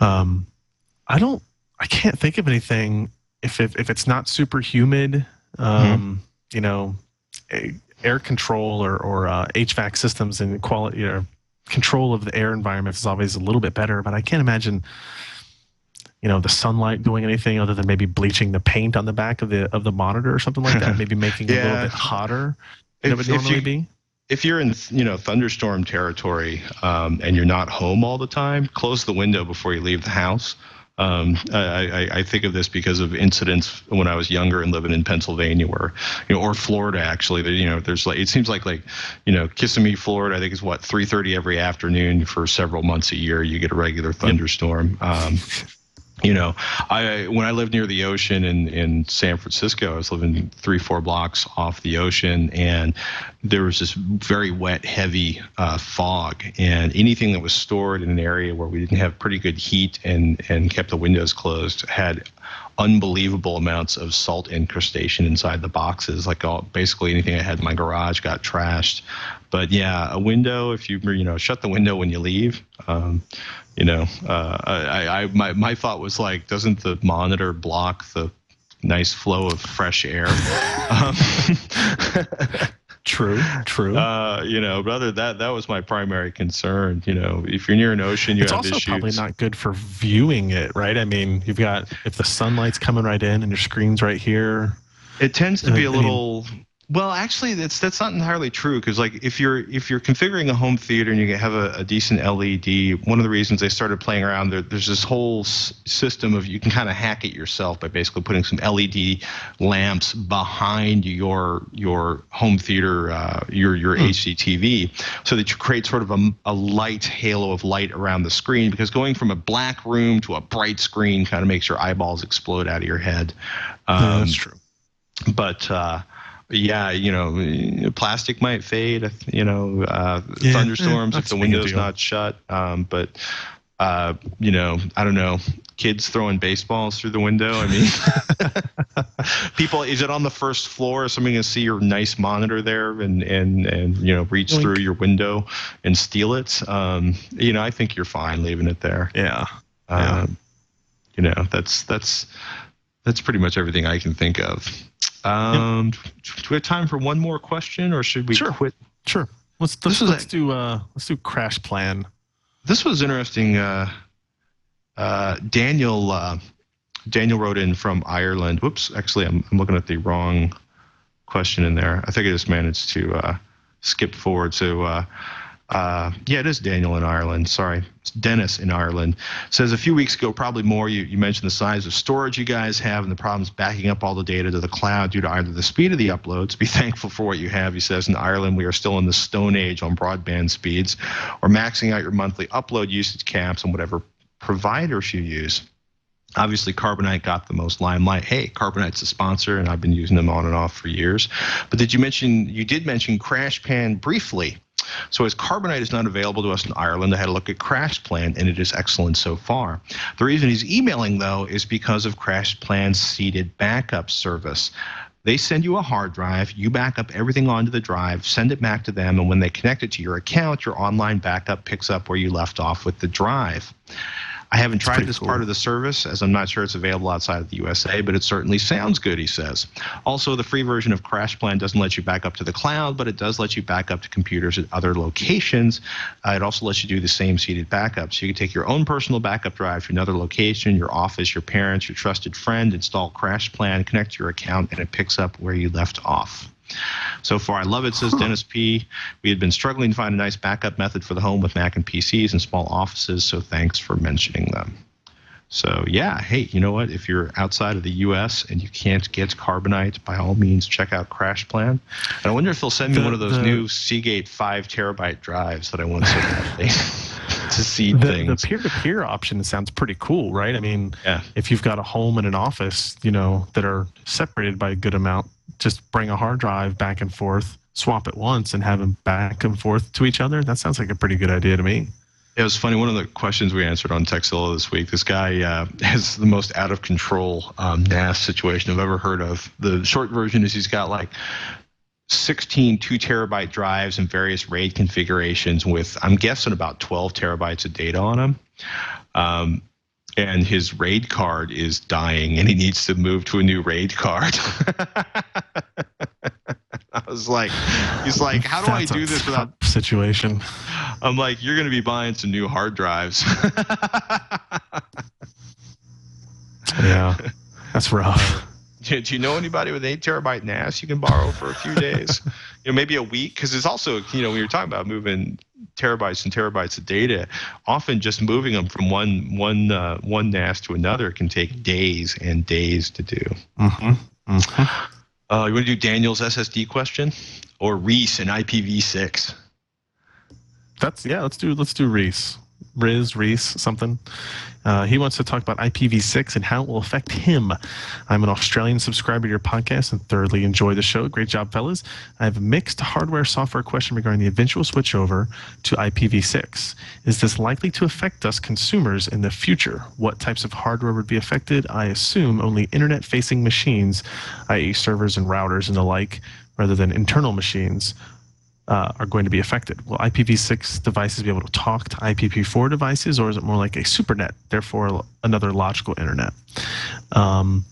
Um, I don't. I can't think of anything if if, if it's not super humid. Um, mm-hmm. You know, air control or or uh, HVAC systems and quality know, control of the air environment is always a little bit better. But I can't imagine you know the sunlight doing anything other than maybe bleaching the paint on the back of the of the monitor or something like that maybe making yeah. it a little bit hotter than if, it would normally you, be if you're in you know thunderstorm territory um, and you're not home all the time, close the window before you leave the house. Um, I, I, think of this because of incidents when I was younger and living in Pennsylvania, where you know, or Florida actually. You know, there's like it seems like like you know, Kissimmee, Florida. I think is what 3:30 every afternoon for several months a year. You get a regular thunderstorm. Um, you know, I when I lived near the ocean in in San Francisco, I was living three four blocks off the ocean, and there was this very wet, heavy uh, fog, and anything that was stored in an area where we didn't have pretty good heat and and kept the windows closed had unbelievable amounts of salt incrustation inside the boxes. Like all, basically anything I had in my garage got trashed. But yeah, a window. If you you know shut the window when you leave. Um, you know, uh, I, I my my thought was like, doesn't the monitor block the nice flow of fresh air? um, True, true. Uh, you know, but other that, that was my primary concern. You know, if you're near an ocean, you it's have also issues. probably not good for viewing it, right? I mean, you've got if the sunlight's coming right in and your screen's right here. It tends to be a I mean- little. Well, actually, that's that's not entirely true because like if you're if you're configuring a home theater and you have a, a decent LED, one of the reasons they started playing around there, there's this whole s- system of you can kind of hack it yourself by basically putting some LED lamps behind your your home theater, uh, your your HDTV, so that you create sort of a, a light halo of light around the screen. Because going from a black room to a bright screen kind of makes your eyeballs explode out of your head. Yeah, Um, that's true. but uh, yeah, you know, plastic might fade. You know, uh, Yeah, thunderstorms eh, if the that's a big window's not shut. Um, but uh, you know, I don't know. Kids throwing baseballs through the window. I mean, people. Is it on the first floor? Is somebody gonna see your nice monitor there and and and you know reach Yoink. through your window and steal it? Um, you know, I think you're fine leaving it there. Yeah. Yeah. Um, you know, that's that's that's pretty much everything I can think of. Um, Do we have time for one more question, or should we Sure. quit? Sure. Let's let's, let's a- do uh let's do crash plan. This was interesting. Uh, uh, Daniel uh, Daniel wrote in from Ireland. Whoops, actually, I'm, I'm looking at the wrong question in there. I think I just managed to uh, skip forward. So, uh, yeah, it is Daniel in Ireland. Sorry, it's Dennis in Ireland. Says a few weeks ago, probably more. You, you mentioned the size of storage you guys have and the problems backing up all the data to the cloud due to either the speed of the uploads. Be thankful for what you have. He says in Ireland we are still in the stone age on broadband speeds, or maxing out your monthly upload usage caps on whatever providers you use. Obviously, Carbonite got the most limelight. Hey, Carbonite's a sponsor, and I've been using them on and off for years. But did you mention you did mention CrashPlan briefly? So as Carbonite is not available to us in Ireland, I had a look at CrashPlan, and it is excellent so far. The reason he's emailing though is because of CrashPlan's seeded backup service. They send you a hard drive, you back up everything onto the drive, send it back to them, and when they connect it to your account, your online backup picks up where you left off with the drive. I haven't tried this cool. part of the service as I'm not sure it's available outside of the USA, but it certainly sounds good, he says. Also, the free version of CrashPlan doesn't let you back up to the cloud, but it does let you back up to computers at other locations. Uh, it also lets you do the same seeded backup. So you can take your own personal backup drive to another location, your office, your parents, your trusted friend, install CrashPlan, connect to your account, and it picks up where you left off. So far, I love it, says Dennis P. We had been struggling to find a nice backup method for the home with Mac and PCs and small offices, so thanks for mentioning them. So, yeah, hey, you know what? If you're outside of the US and you can't get Carbonite, by all means, check out CrashPlan. And I wonder if they'll send me The- one of those the- new Seagate 5 terabyte drives that I want so badly to see The, the peer-to-peer option sounds pretty cool, right? I mean, Yeah. if you've got a home and an office, you know, that are separated by a good amount, just bring a hard drive back and forth, swap it once, and have them back and forth to each other. That sounds like a pretty good idea to me. It was funny. One of the questions we answered on Techzilla this week, this guy uh, has the most out of control um, NAS situation I've ever heard of. The short version is he's got like 16 two terabyte drives in various RAID configurations with, I'm guessing, about 12 terabytes of data on them. Um, and his RAID card is dying and he needs to move to a new RAID card. I was like, he's like, how do That's I do this without situation? I'm like, you're going to be buying some new hard drives. Yeah, that's rough. do, do you know anybody with eight terabyte NAS you can borrow for a few days? you know, maybe a week? Because it's also, you know, when you're talking about moving terabytes and terabytes of data, often just moving them from one one uh, one NAS to another can take days and days to do. hmm hmm Uh, you want to do Daniel's SSD question or Reese and IPv6? That's yeah. Let's do let's do Reese, Riz, Reese, something. Uh, he wants to talk about IPv6 and how it will affect him. I'm an Australian subscriber to your podcast and thoroughly enjoy the show. Great job, fellas. I have a mixed hardware software question regarding the eventual switchover to IPv6. Is this likely to affect us consumers in the future? What types of hardware would be affected? I assume only internet facing machines, i.e., servers and routers and the like, rather than internal machines uh, are going to be affected. Will IPv6 devices be able to talk to IPv4 devices, or is it more like a supernet, therefore another logical internet? Um,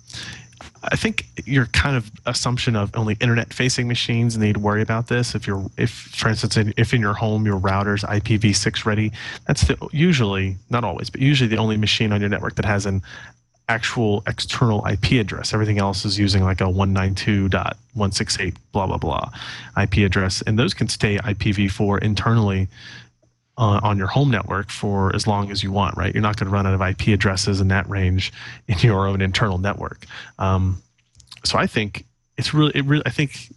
I think your kind of assumption of only internet-facing machines need to worry about this. If you're, if for instance, in, if in your home your router's IPv6 ready, that's the usually not always, but usually the only machine on your network that has an actual external IP address. Everything else is using like a 192.168 blah blah blah IP address, and those can stay IPv4 internally uh, on your home network for as long as you want, right? You're not going to run out of IP addresses in that range in your own internal network. Um, so I think it's really, it really, I think,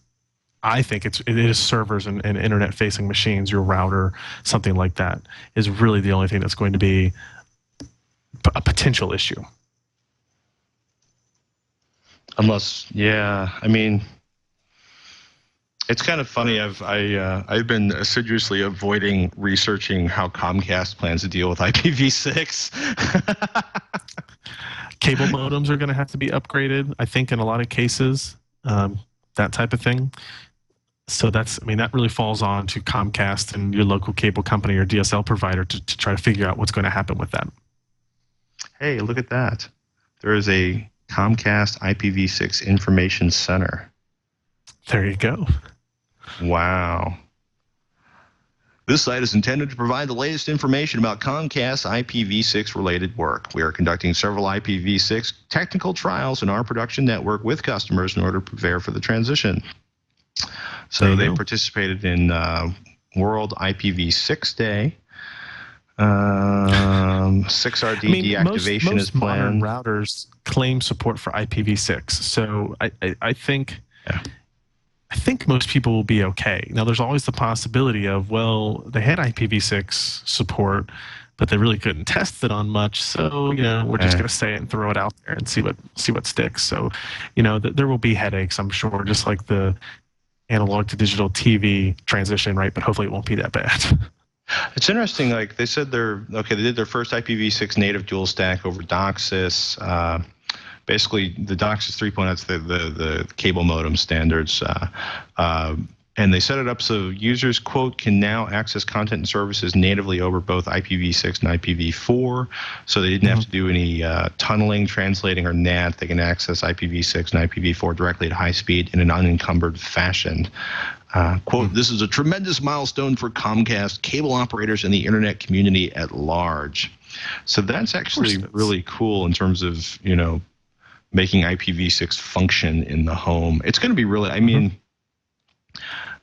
I think it's it is servers and, and internet facing machines, your router, something like that, is really the only thing that's going to be a potential issue. Unless, yeah, I mean, it's kind of funny. I've I uh, I've been assiduously avoiding researching how Comcast plans to deal with IPv6. Cable modems are going to have to be upgraded. I think in a lot of cases, um, that type of thing. So that's I mean that really falls on to Comcast and your local cable company or DSL provider to, to try to figure out what's going to happen with that. hey, look at that! There is a Comcast IPv6 information center. There you go. Wow. This site is intended to provide the latest information about Comcast IPv6 related work. We are conducting several IPv6 technical trials in our production network with customers in order to prepare for the transition. So they participated in uh, World IPv6 Day. Um, 6RD deactivation is planned. modern routers claim support for IPv6. So I, I, I think Yeah. I think most people will be okay. Now there's always the possibility of well they had IPv6 support, but they really couldn't test it on much. So you know we're just going to say it and throw it out there and see what see what sticks. So you know th- there will be headaches, I'm sure, just like the analog to digital TV transition, right? But hopefully it won't be that bad. It's interesting. Like they said, they're okay. They did their first IPv6 native dual stack over DOCSIS. Uh, basically, the DOCSIS 3.0 that's the, the the cable modem standards. Uh, uh, and they set it up so users quote can now access content and services natively over both IPv6 and IPv4. So they didn't have to do any uh, tunneling, translating, or NAT. They can access IPv6 and IPv4 directly at high speed in an unencumbered fashion. Uh, quote, this is a tremendous milestone for Comcast, cable operators, and the internet community at large. So that's actually really cool in terms of, you know, making IPv6 function in the home. It's going to be really, I mean,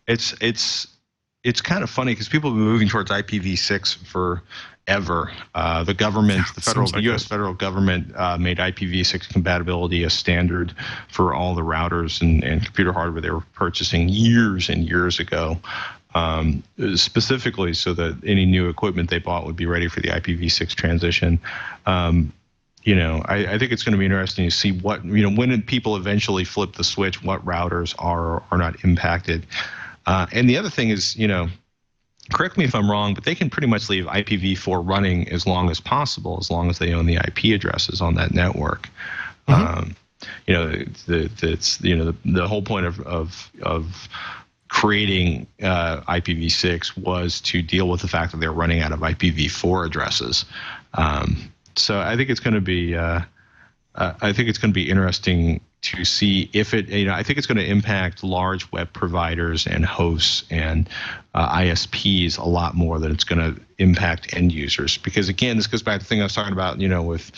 it's, it's, it's kind of funny because people have been moving towards IPv6 forever. Uh, the government, the federal, like U.S. federal government uh, made IPv6 compatibility a standard for all the routers and, and computer hardware they were purchasing years and years ago. Um, specifically, so that any new equipment they bought would be ready for the IPv6 transition. Um, you know, I, I think it's going to be interesting to see what you know when people eventually flip the switch, what routers are or are not impacted. Uh, and the other thing is, you know, correct me if I'm wrong, but they can pretty much leave IPv4 running as long as possible, as long as they own the IP addresses on that network. Um, you know, the, the, it's you know the, the whole point of of of creating uh, IPv6 was to deal with the fact that they're running out of IPv4 addresses. Um, so I think it's going to be uh, uh, I think it's going to be interesting to see if it, you know, I think it's going to impact large web providers and hosts and uh, ISPs a lot more than it's going to impact end users. Because again, this goes back to the thing I was talking about, you know, with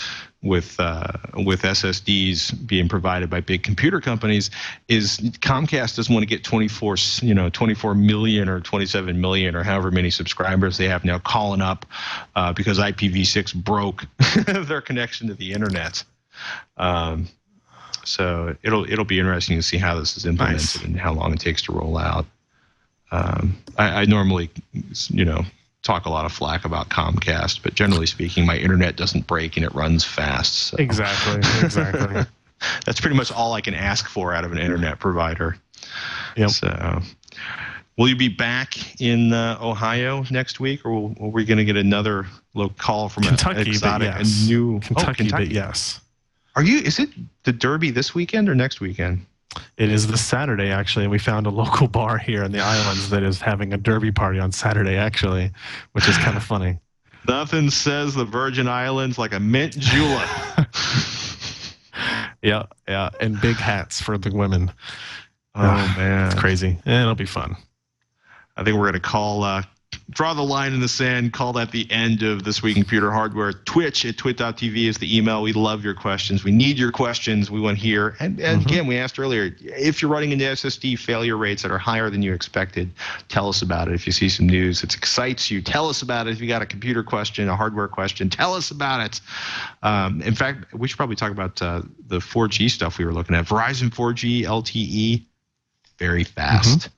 with uh, with SSDs being provided by big computer companies, is Comcast doesn't want to get 24, you know, 24 million or 27 million or however many subscribers they have now calling up uh, because IPv6 broke their connection to the internet. Um, so it'll it'll be interesting to see how this is implemented Nice. and how long it takes to roll out. Um, I, I normally, you know, talk a lot of flack about Comcast, but generally speaking, my internet doesn't break and it runs fast. So exactly. Exactly. that's pretty much all I can ask for out of an internet provider. Yep. So, will you be back in uh, Ohio next week, or will, are we going to get another little call from Kentucky, an but exotic, yes. a new Kentucky, oh, but yes. Are you? Is it the Derby this weekend or next weekend? It is this Saturday, actually, and we found a local bar here in the islands that is having a derby party on Saturday, actually, which is kind of funny. Nothing says the Virgin Islands like a mint julep. Yeah, yeah, and big hats for the women. Oh Ah, man, It's crazy. Eh, it'll be fun. I think we're gonna call uh, draw the line in the sand. Call that the end of this week in computer hardware. Twitch at twit.tv is the email. We love your questions. We need your questions. We want to hear. And, and again, we asked earlier if you're running into SSD failure rates that are higher than you expected. Tell us about it. If you see some news that excites you, tell us about it. If you got a computer question, a hardware question, tell us about it. Um, in fact, we should probably talk about uh, the 4G stuff we were looking at. Verizon 4G LTE, very fast.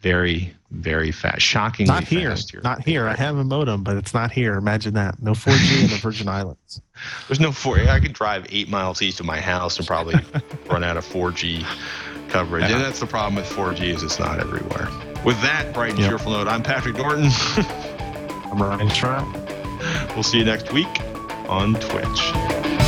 Very, very fast. Shockingly Not here. fast here. Not here. I have a modem, but it's not here. Imagine that. No 4G in the Virgin Islands. There's no 4 I could drive eight miles east of my house and probably run out of 4G coverage. And that's the problem with 4G is it's not everywhere. With that bright and Yep. cheerful note, I'm Patrick Norton. I'm Ryan Shrout. we'll see you next week on Twitch.